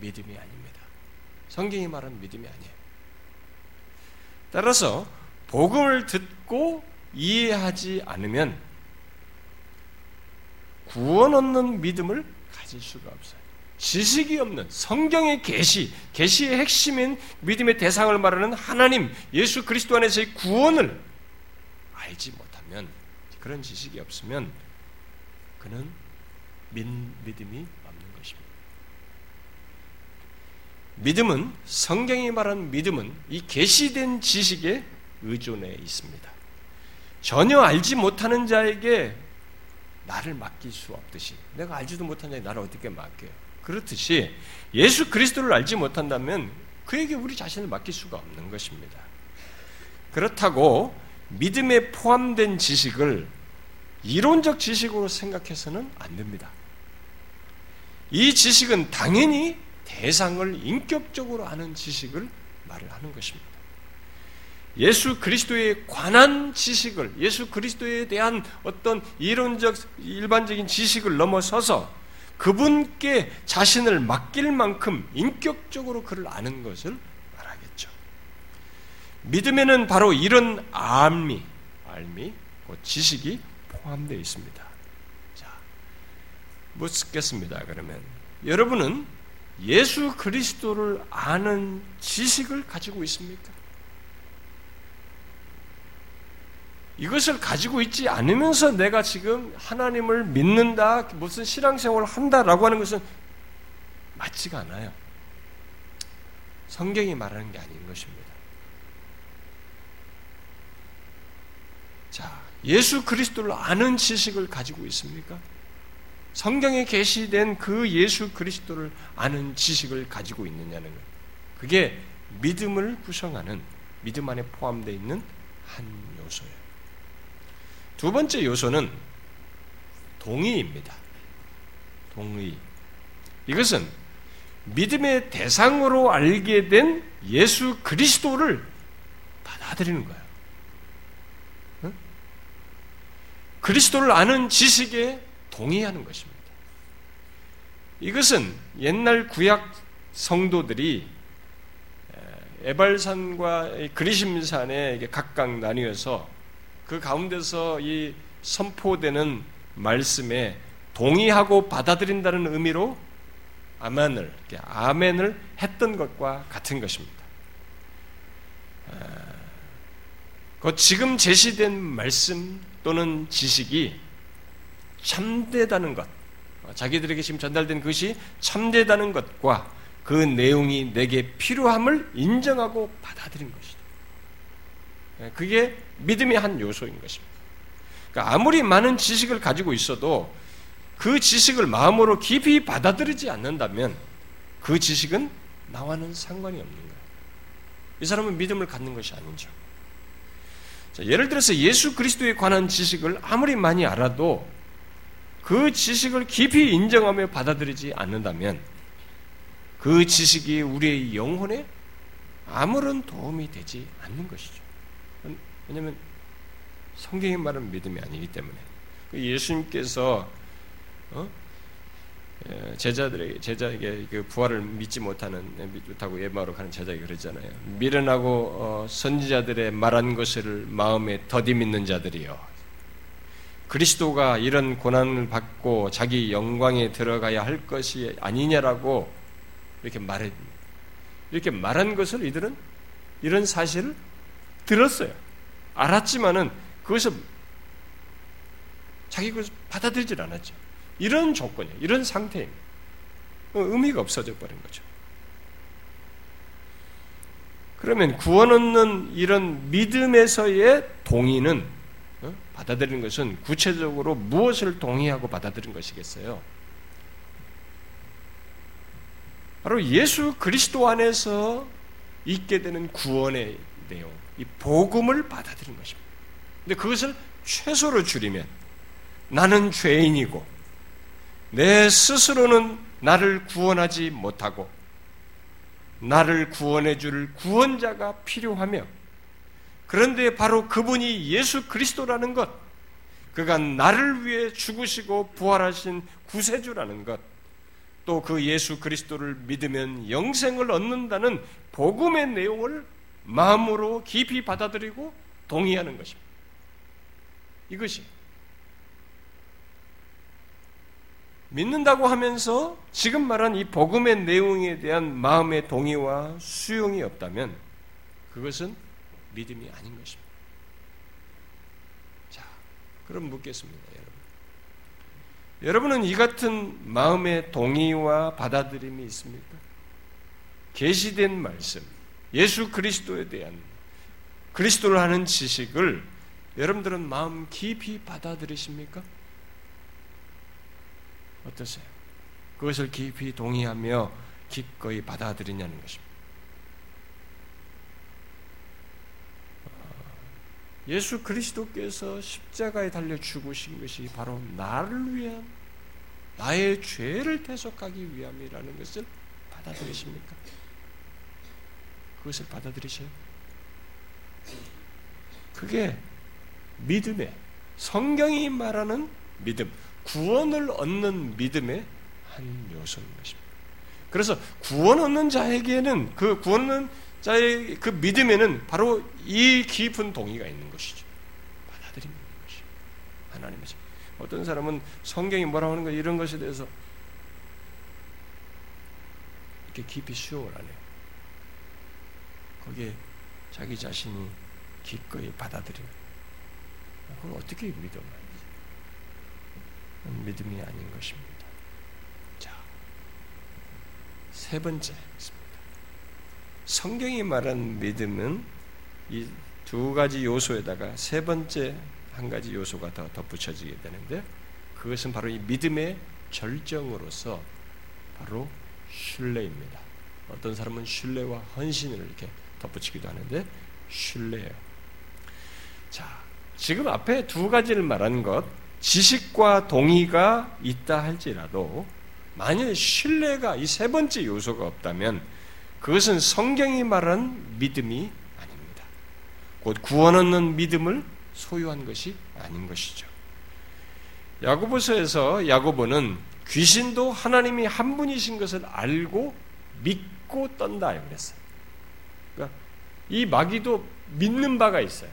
믿음이 아닙니다. 성경이 말하는 믿음이 아니에요. 따라서 복음을 듣고 이해하지 않으면 구원 얻는 믿음을 가질 수가 없어요. 지식이 없는 성경의 계시, 계시의 핵심인 믿음의 대상을 말하는 하나님, 예수 그리스도 안에서의 구원을 알지 못하면 그런 지식이 없으면 그는 믿음이 없는 것입니다. 믿음은 성경이 말하는 믿음은 이 계시된 지식에 의존해 있습니다. 전혀 알지 못하는 자에게 나를 맡길 수 없듯이 내가 알지도 못한 자에게 나를 어떻게 맡겨요? 그렇듯이 예수 그리스도를 알지 못한다면 그에게 우리 자신을 맡길 수가 없는 것입니다. 그렇다고 믿음에 포함된 지식을 이론적 지식으로 생각해서는 안 됩니다. 이 지식은 당연히 대상을 인격적으로 아는 지식을 말을 하는 것입니다. 예수 그리스도에 관한 지식을, 예수 그리스도에 대한 어떤 이론적, 일반적인 지식을 넘어서서 그분께 자신을 맡길 만큼 인격적으로 그를 아는 것을 말하겠죠. 믿음에는 바로 이런 암미, 알미, 그 지식이 포함되어 있습니다. 자, 묻겠습니다. 그러면 여러분은 예수 그리스도를 아는 지식을 가지고 있습니까? 이것을 가지고 있지 않으면서 내가 지금 하나님을 믿는다, 무슨 신앙생활을 한다라고 하는 것은 맞지가 않아요. 성경이 말하는 게 아닌 것입니다. 자, 예수 그리스도를 아는 지식을 가지고 있습니까? 성경에 계시된 그 예수 그리스도를 아는 지식을 가지고 있느냐는 것. 그게 믿음을 구성하는 믿음 안에 포함되어 있는 한 요소예요. 두 번째 요소는 동의입니다. 동의. 이것은 믿음의 대상으로 알게 된 예수 그리스도를 받아들이는 거예요. 응? 그리스도를 아는 지식에 동의하는 것입니다. 이것은 옛날 구약 성도들이 에발산과 그리심산에 각각 나뉘어서 그 가운데서 이 선포되는 말씀에 동의하고 받아들인다는 의미로 아멘을, 아멘을 했던 것과 같은 것입니다. 그 지금 제시된 말씀 또는 지식이 참되다는 것, 자기들에게 지금 전달된 것이 참되다는 것과 그 내용이 내게 필요함을 인정하고 받아들인 것이죠. 예, 그게 믿음의 한 요소인 것입니다. 그러니까 아무리 많은 지식을 가지고 있어도 그 지식을 마음으로 깊이 받아들이지 않는다면 그 지식은 나와는 상관이 없는 거예요. 이 사람은 믿음을 갖는 것이 아니죠. 자, 예를 들어서 예수 그리스도에 관한 지식을 아무리 많이 알아도 그 지식을 깊이 인정하며 받아들이지 않는다면 그 지식이 우리의 영혼에 아무런 도움이 되지 않는 것이죠. 왜냐하면 성경이 말하는 믿음이 아니기 때문에 그 예수님께서 어? 예, 제자들에게 제자에게 그 부활을 믿지 못하는 못하고 예마로 가는 제자에게 그러잖아요. 미련하고 어, 선지자들의 말한 것을 마음에 더디 믿는 자들이요. 그리스도가 이런 고난을 받고 자기 영광에 들어가야 할 것이 아니냐라고 이렇게 말해 이렇게 말한 것을 이들은 이런 사실을 들었어요. 알았지만은 그것을 자기 것을 받아들이질 않았죠. 이런 조건이에요. 이런 상태입니다. 의미가 없어져 버린 거죠. 그러면 구원 얻는 이런 믿음에서의 동의는 어? 받아들이는 것은 구체적으로 무엇을 동의하고 받아들인 것이겠어요? 바로 예수 그리스도 안에서 있게 되는 구원의 내용, 이 복음을 받아들인 것입니다. 근데 그것을 최소로 줄이면 나는 죄인이고 내 스스로는 나를 구원하지 못하고 나를 구원해 줄 구원자가 필요하며 그런데 바로 그분이 예수 그리스도라는 것 그가 나를 위해 죽으시고 부활하신 구세주라는 것 또 그 예수 그리스도를 믿으면 영생을 얻는다는 복음의 내용을 마음으로 깊이 받아들이고 동의하는 것입니다. 이것이 믿는다고 하면서 지금 말한 이 복음의 내용에 대한 마음의 동의와 수용이 없다면 그것은 믿음이 아닌 것입니다. 자, 그럼 묻겠습니다, 여러분. 여러분은 이 같은 마음의 동의와 받아들임이 있습니까? 계시된 말씀, 예수 그리스도에 대한 그리스도를 하는 지식을 여러분들은 마음 깊이 받아들이십니까? 어떠세요? 그것을 깊이 동의하며 기꺼이 받아들이냐는 것입니다. 예수 그리스도께서 십자가에 달려 죽으신 것이 바로 나를 위한 나의 죄를 대속하기 위함이라는 것을 받아들이십니까? 그것을 받아들이셔요. 그게 믿음의 성경이 말하는 믿음, 구원을 얻는 믿음의 한 요소인 것입니다. 그래서 구원 얻는 자에게는 그 구원 얻는 자의 그 믿음에는 바로 이 깊은 동의가 있는 것이죠. 받아들이는 것이 하나님의 어떤 사람은 성경이 뭐라고 하는 거 이런 것에 대해서 이렇게 깊이 수용을 안 해요. 거기에 자기 자신이 기꺼이 받아들이는 그걸 어떻게 믿어 믿음이 아닌 것입니다. 자, 세 번째 성경이 말한 믿음은 이 두 가지 요소에다가 세 번째 한 가지 요소가 더 덧붙여지게 되는데 그것은 바로 이 믿음의 절정으로서 바로 신뢰입니다. 어떤 사람은 신뢰와 헌신을 이렇게 덧붙이기도 하는데 신뢰예요. 자, 지금 앞에 두 가지를 말한 것 지식과 동의가 있다 할지라도 만일 신뢰가 이 세 번째 요소가 없다면 그것은 성경이 말한 믿음이 아닙니다. 곧 구원 얻는 믿음을 소유한 것이 아닌 것이죠. 야고보서에서 야고보는 귀신도 하나님이 한 분이신 것을 알고 믿고 떤다 그랬어요. 그러니까 이 마귀도 믿는 바가 있어요.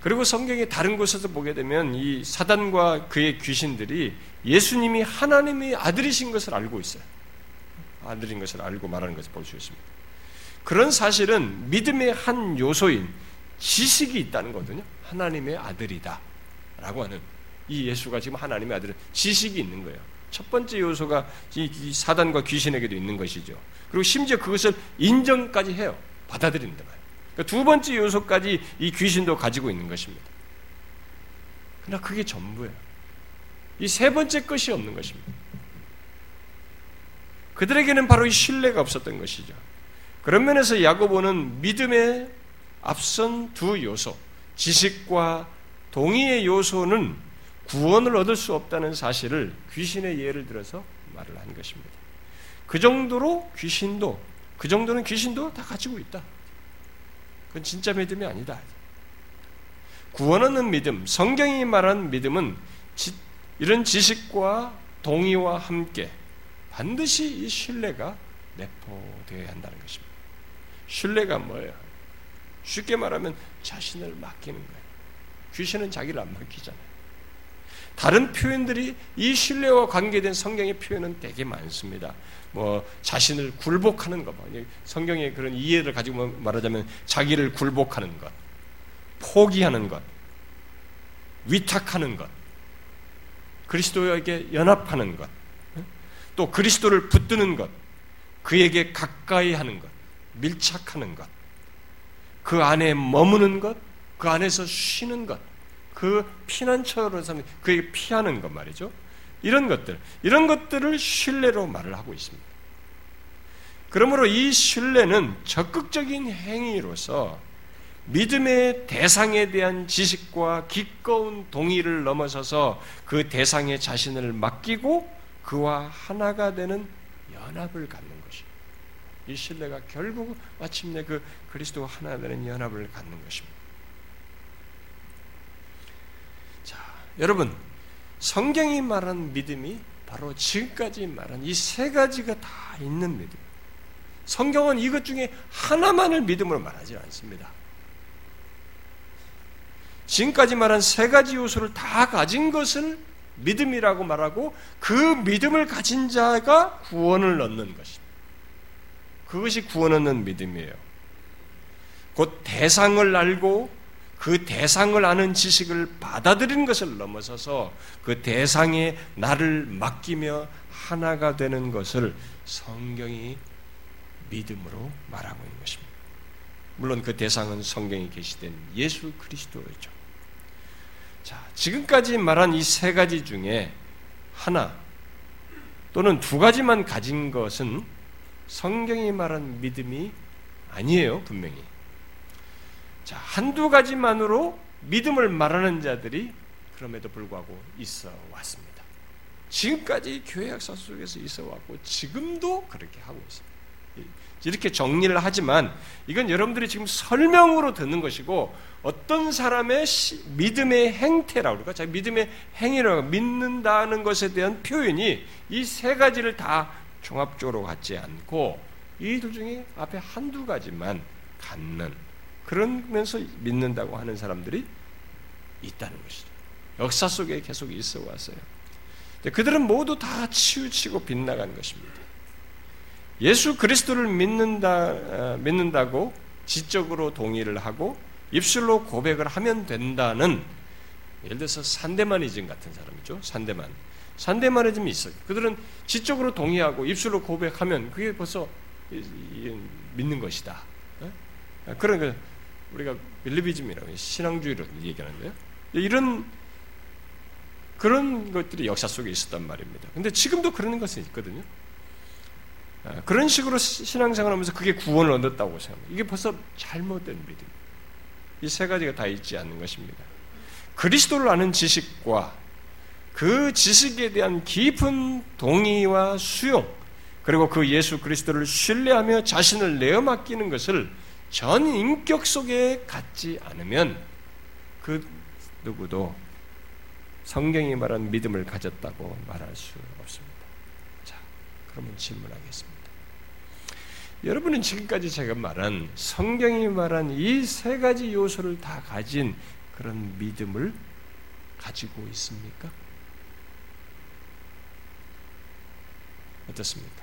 그리고 성경의 다른 곳에서 보게 되면 이 사단과 그의 귀신들이 예수님이 하나님의 아들이신 것을 알고 있어요. 아들인 것을 알고 말하는 것을 볼 수 있습니다. 그런 사실은 믿음의 한 요소인 지식이 있다는 거거든요. 하나님의 아들이다. 라고 하는 이 예수가 지금 하나님의 아들은 지식이 있는 거예요. 첫 번째 요소가 이 사단과 귀신에게도 있는 것이죠. 그리고 심지어 그것을 인정까지 해요. 받아들인다 말이에요. 그러니까 두 번째 요소까지 이 귀신도 가지고 있는 것입니다. 그러나 그게 전부예요. 이 세 번째 것이 없는 것입니다. 그들에게는 바로 이 신뢰가 없었던 것이죠. 그런 면에서 야고보는 믿음의 앞선 두 요소, 지식과 동의의 요소는 구원을 얻을 수 없다는 사실을 귀신의 예를 들어서 말을 한 것입니다. 그 정도로 귀신도, 그 정도는 귀신도 다 가지고 있다. 그건 진짜 믿음이 아니다. 구원 얻는 믿음, 성경이 말한 믿음은 지, 이런 지식과 동의와 함께 반드시 이 신뢰가 내포되어야 한다는 것입니다. 신뢰가 뭐예요? 쉽게 말하면 자신을 맡기는 거예요. 귀신은 자기를 안 맡기잖아요. 다른 표현들이 이 신뢰와 관계된 성경의 표현은 되게 많습니다. 뭐 자신을 굴복하는 것, 성경의 그런 이해를 가지고 말하자면 자기를 굴복하는 것, 포기하는 것, 위탁하는 것, 그리스도에게 연합하는 것, 또 그리스도를 붙드는 것, 그에게 가까이 하는 것, 밀착하는 것, 그 안에 머무는 것, 그 안에서 쉬는 것, 그 피난처로 삼는 그에게 피하는 것 말이죠. 이런 것들, 이런 것들을 신뢰로 말을 하고 있습니다. 그러므로 이 신뢰는 적극적인 행위로서 믿음의 대상에 대한 지식과 기꺼운 동의를 넘어서서 그 대상의 자신을 맡기고 그와 하나가 되는 연합을 갖는 것이. 이 신뢰가 결국 마침내 그 그리스도와 하나 되는 연합을 갖는 것입니다. 자, 여러분, 성경이 말한 믿음이 바로 지금까지 말한 이 세 가지가 다 있는 믿음. 성경은 이것 중에 하나만을 믿음으로 말하지 않습니다. 지금까지 말한 세 가지 요소를 다 가진 것을 믿음이라고 말하고 그 믿음을 가진 자가 구원을 얻는 것입니다. 그것이 구원 얻는 믿음이에요. 곧 대상을 알고 그 대상을 아는 지식을 받아들이는 것을 넘어서서 그 대상에 나를 맡기며 하나가 되는 것을 성경이 믿음으로 말하고 있는 것입니다. 물론 그 대상은 성경에 계시된 예수 그리스도죠. 자, 지금까지 말한 이 세 가지 중에 하나 또는 두 가지만 가진 것은 성경이 말한 믿음이 아니에요, 분명히. 자, 한두 가지만으로 믿음을 말하는 자들이 그럼에도 불구하고 있어 왔습니다. 지금까지 교회 역사 속에서 있어 왔고 지금도 그렇게 하고 있습니다. 이렇게 정리를 하지만 이건 여러분들이 지금 설명으로 듣는 것이고 어떤 사람의 믿음의 행태라고 그럴까? 자, 믿음의 행위라고 믿는다는 것에 대한 표현이 이 세 가지를 다 종합적으로 갖지 않고 이들 중에 앞에 한두 가지만 갖는 그러면서 믿는다고 하는 사람들이 있다는 것이죠. 역사 속에 계속 있어 왔어요. 그들은 모두 다 치우치고 빗나간 것입니다. 예수 그리스도를 믿는다, 어, 믿는다고 지적으로 동의를 하고 입술로 고백을 하면 된다는 예를 들어서 산데마니즘 같은 사람이죠. 산데만. 산데마니즘이 있어요. 그들은 지적으로 동의하고 입술로 고백하면 그게 벌써 믿는 것이다. 어? 그런 그 우리가 빌리비즘이라고 신앙주의로 얘기하는데요. 이런 그런 것들이 역사 속에 있었단 말입니다. 근데 지금도 그런 것은 있거든요. 아, 그런 식으로 신앙생활 하면서 그게 구원을 얻었다고 생각합니다. 이게 벌써 잘못된 믿음. 이 세 가지가 다 있지 않는 것입니다. 그리스도를 아는 지식과 그 지식에 대한 깊은 동의와 수용, 그리고 그 예수 그리스도를 신뢰하며 자신을 내어 맡기는 것을 전 인격 속에 갖지 않으면 그 누구도 성경이 말한 믿음을 가졌다고 말할 수 없습니다. 자, 그러면 질문하겠습니다. 여러분은 지금까지 제가 말한 성경이 말한 이 세 가지 요소를 다 가진 그런 믿음을 가지고 있습니까? 어떻습니까?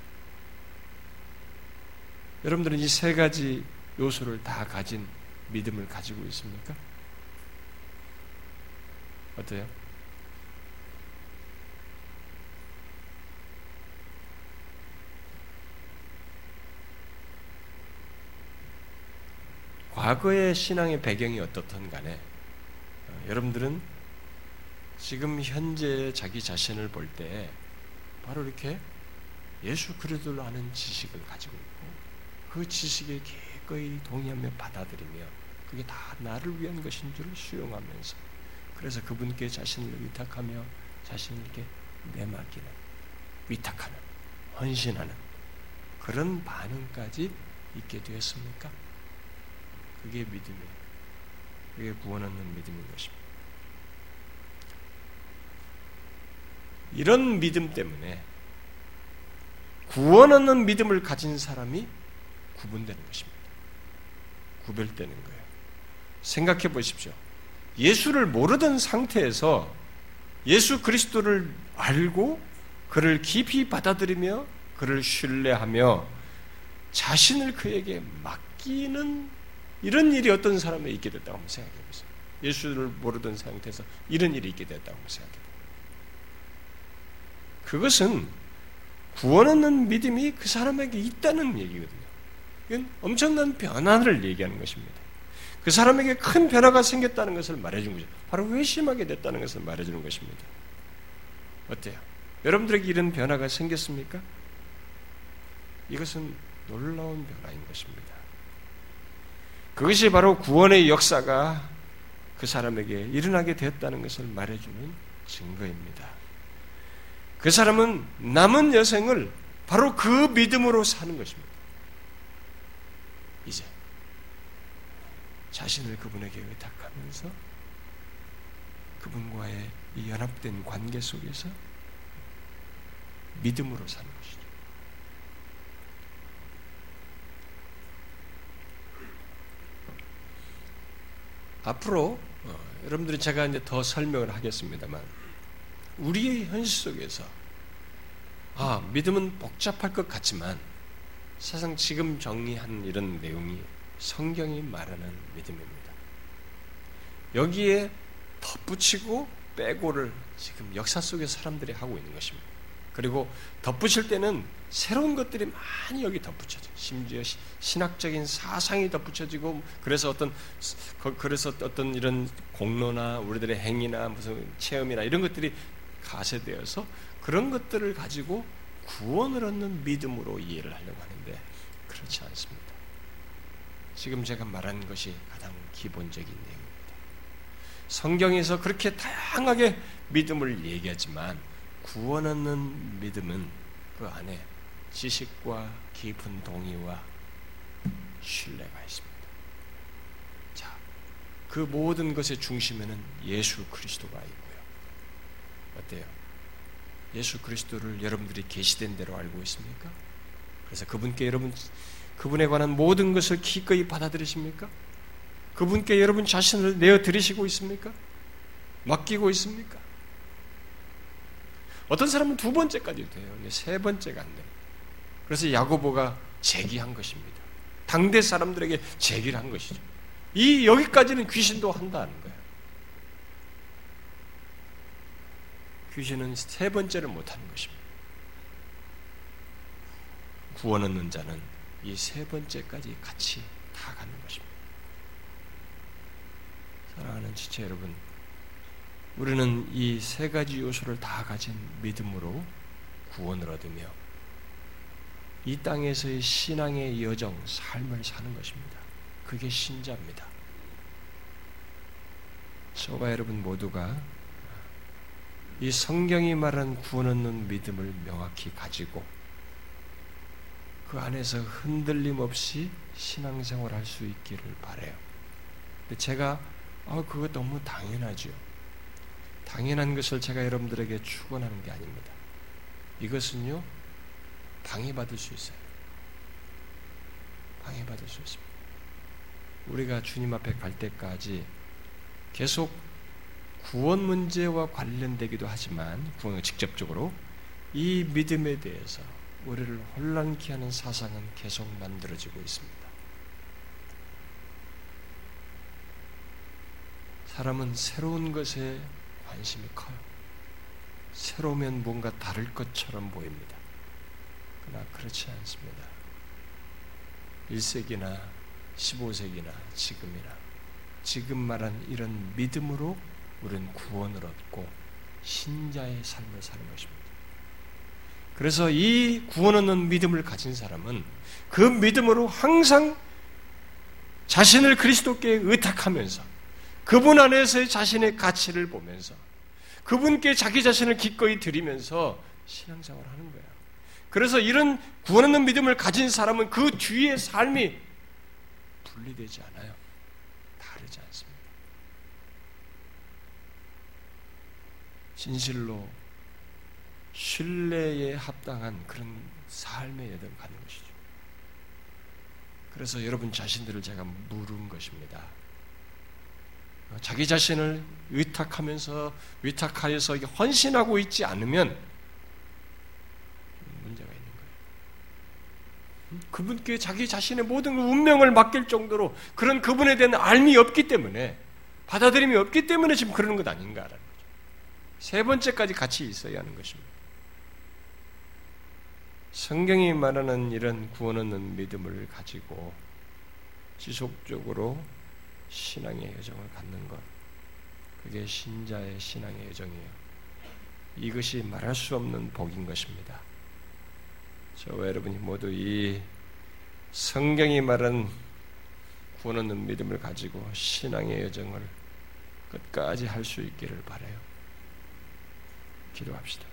여러분들은 이 세 가지 요소를 다 가진 믿음을 가지고 있습니까? 어때요? 과거의 신앙의 배경이 어떻든 간에 어, 여러분들은 지금 현재 자기 자신을 볼 때 바로 이렇게 예수 그리스도를 아는 지식을 가지고 있고 그 지식에 기꺼이 동의하며 받아들이며 그게 다 나를 위한 것인 줄을 수용하면서 그래서 그분께 자신을 위탁하며 자신을 이렇게 내맡기는 위탁하는 헌신하는 그런 반응까지 있게 되었습니까? 그게 믿음이에요. 그게 구원 얻는 믿음인 것입니다. 이런 믿음 때문에 구원 얻는 믿음을 가진 사람이 구분되는 것입니다. 구별되는 거예요. 생각해 보십시오. 예수를 모르던 상태에서 예수 그리스도를 알고 그를 깊이 받아들이며 그를 신뢰하며 자신을 그에게 맡기는 이런 일이 어떤 사람에 있게 됐다고 생각해 보세요. 예수를 모르던 상태에서 이런 일이 있게 됐다고 생각해 보세요. 그것은 구원 얻는 믿음이 그 사람에게 있다는 얘기거든요. 이건 엄청난 변화를 얘기하는 것입니다. 그 사람에게 큰 변화가 생겼다는 것을 말해준 거죠. 바로 회심하게 됐다는 것을 말해주는 것입니다. 어때요? 여러분들에게 이런 변화가 생겼습니까? 이것은 놀라운 변화인 것입니다. 그것이 바로 구원의 역사가 그 사람에게 일어나게 되었다는 것을 말해주는 증거입니다. 그 사람은 남은 여생을 바로 그 믿음으로 사는 것입니다. 이제 자신을 그분에게 의탁하면서 그분과의 이 연합된 관계 속에서 믿음으로 사는 것이죠. 앞으로 어, 여러분들이 제가 이제 더 설명을 하겠습니다만 우리의 현실 속에서 아 믿음은 복잡할 것 같지만 사상 지금 정리한 이런 내용이 성경이 말하는 믿음입니다. 여기에 덧붙이고 빼고를 지금 역사 속에 사람들이 하고 있는 것입니다. 그리고 덧붙일 때는 새로운 것들이 많이 여기 덧붙여져. 심지어 신학적인 사상이 덧붙여지고 그래서 어떤 그래서 어떤 이런 공로나 우리들의 행위나 무슨 체험이나 이런 것들이 가세되어서 그런 것들을 가지고 구원을 얻는 믿음으로 이해를 하려고 하는데 그렇지 않습니다. 지금 제가 말하는 것이 가장 기본적인 내용입니다. 성경에서 그렇게 다양하게 믿음을 얘기하지만 구원 얻는 믿음은 그 안에 지식과 깊은 동의와 신뢰가 있습니다. 자, 그 모든 것의 중심에는 예수 그리스도가 있고요. 어때요? 예수 그리스도를 여러분들이 계시된 대로 알고 있습니까? 그래서 그분께 여러분 그분에 관한 모든 것을 기꺼이 받아들이십니까? 그분께 여러분 자신을 내어 드리시고 있습니까? 맡기고 있습니까? 어떤 사람은 두 번째까지 돼요. 세 번째가 안 돼요. 그래서 야고보가 제기한 것입니다. 당대 사람들에게 제기를 한 것이죠. 이 여기까지는 귀신도 한다는 거예요. 귀신은 세 번째를 못하는 것입니다. 구원 얻는 자는 이 세 번째까지 같이 다 가는 것입니다. 사랑하는 지체 여러분, 우리는 이 세 가지 요소를 다 가진 믿음으로 구원을 얻으며 이 땅에서의 신앙의 여정, 삶을 사는 것입니다. 그게 신자입니다. 저와 여러분 모두가 이 성경이 말한 구원 얻는 믿음을 명확히 가지고 그 안에서 흔들림 없이 신앙생활 할 수 있기를 바래요. 근데 제가 아 그거 너무 당연하죠. 당연한 것을 제가 여러분들에게 축원하는 게 아닙니다. 이것은요 방해받을 수 있어요. 방해받을 수 있습니다. 우리가 주님 앞에 갈 때까지 계속 구원 문제와 관련되기도 하지만 구원을 직접적으로 이 믿음에 대해서 우리를 혼란케 하는 사상은 계속 만들어지고 있습니다. 사람은 새로운 것에 관심이 커요. 새로우면 뭔가 다를 것처럼 보입니다. 그러나 그렇지 않습니다. 1세기나 15세기나 지금이나 지금 말한 이런 믿음으로 우리는 구원을 얻고 신자의 삶을 사는 것입니다. 그래서 이 구원 얻는 믿음을 가진 사람은 그 믿음으로 항상 자신을 그리스도께 의탁하면서 그분 안에서의 자신의 가치를 보면서 그분께 자기 자신을 기꺼이 드리면서 신앙생활을 하는 거예요. 그래서 이런 구원 얻는 믿음을 가진 사람은 그 뒤의 삶이 분리되지 않아요. 다르지 않습니다. 진실로 신뢰에 합당한 그런 삶의 여정 가는 것이죠. 그래서 여러분 자신들을 제가 물은 것입니다. 자기 자신을 위탁하면서 위탁하여서 헌신하고 있지 않으면 문제가 있는 거예요. 그분께 자기 자신의 모든 운명을 맡길 정도로 그런 그분에 대한 알미 없기 때문에 받아들임이 없기 때문에 지금 그러는 것 아닌가라는 거죠. 세 번째까지 같이 있어야 하는 것입니다. 성경이 말하는 이런 구원 얻는 믿음을 가지고 지속적으로 신앙의 여정을 갖는 것. 그게 신자의 신앙의 여정이에요. 이것이 말할 수 없는 복인 것입니다. 저와 여러분이 모두 이 성경이 말한 구원 얻는 믿음을 가지고 신앙의 여정을 끝까지 할 수 있기를 바래요. 기도합시다.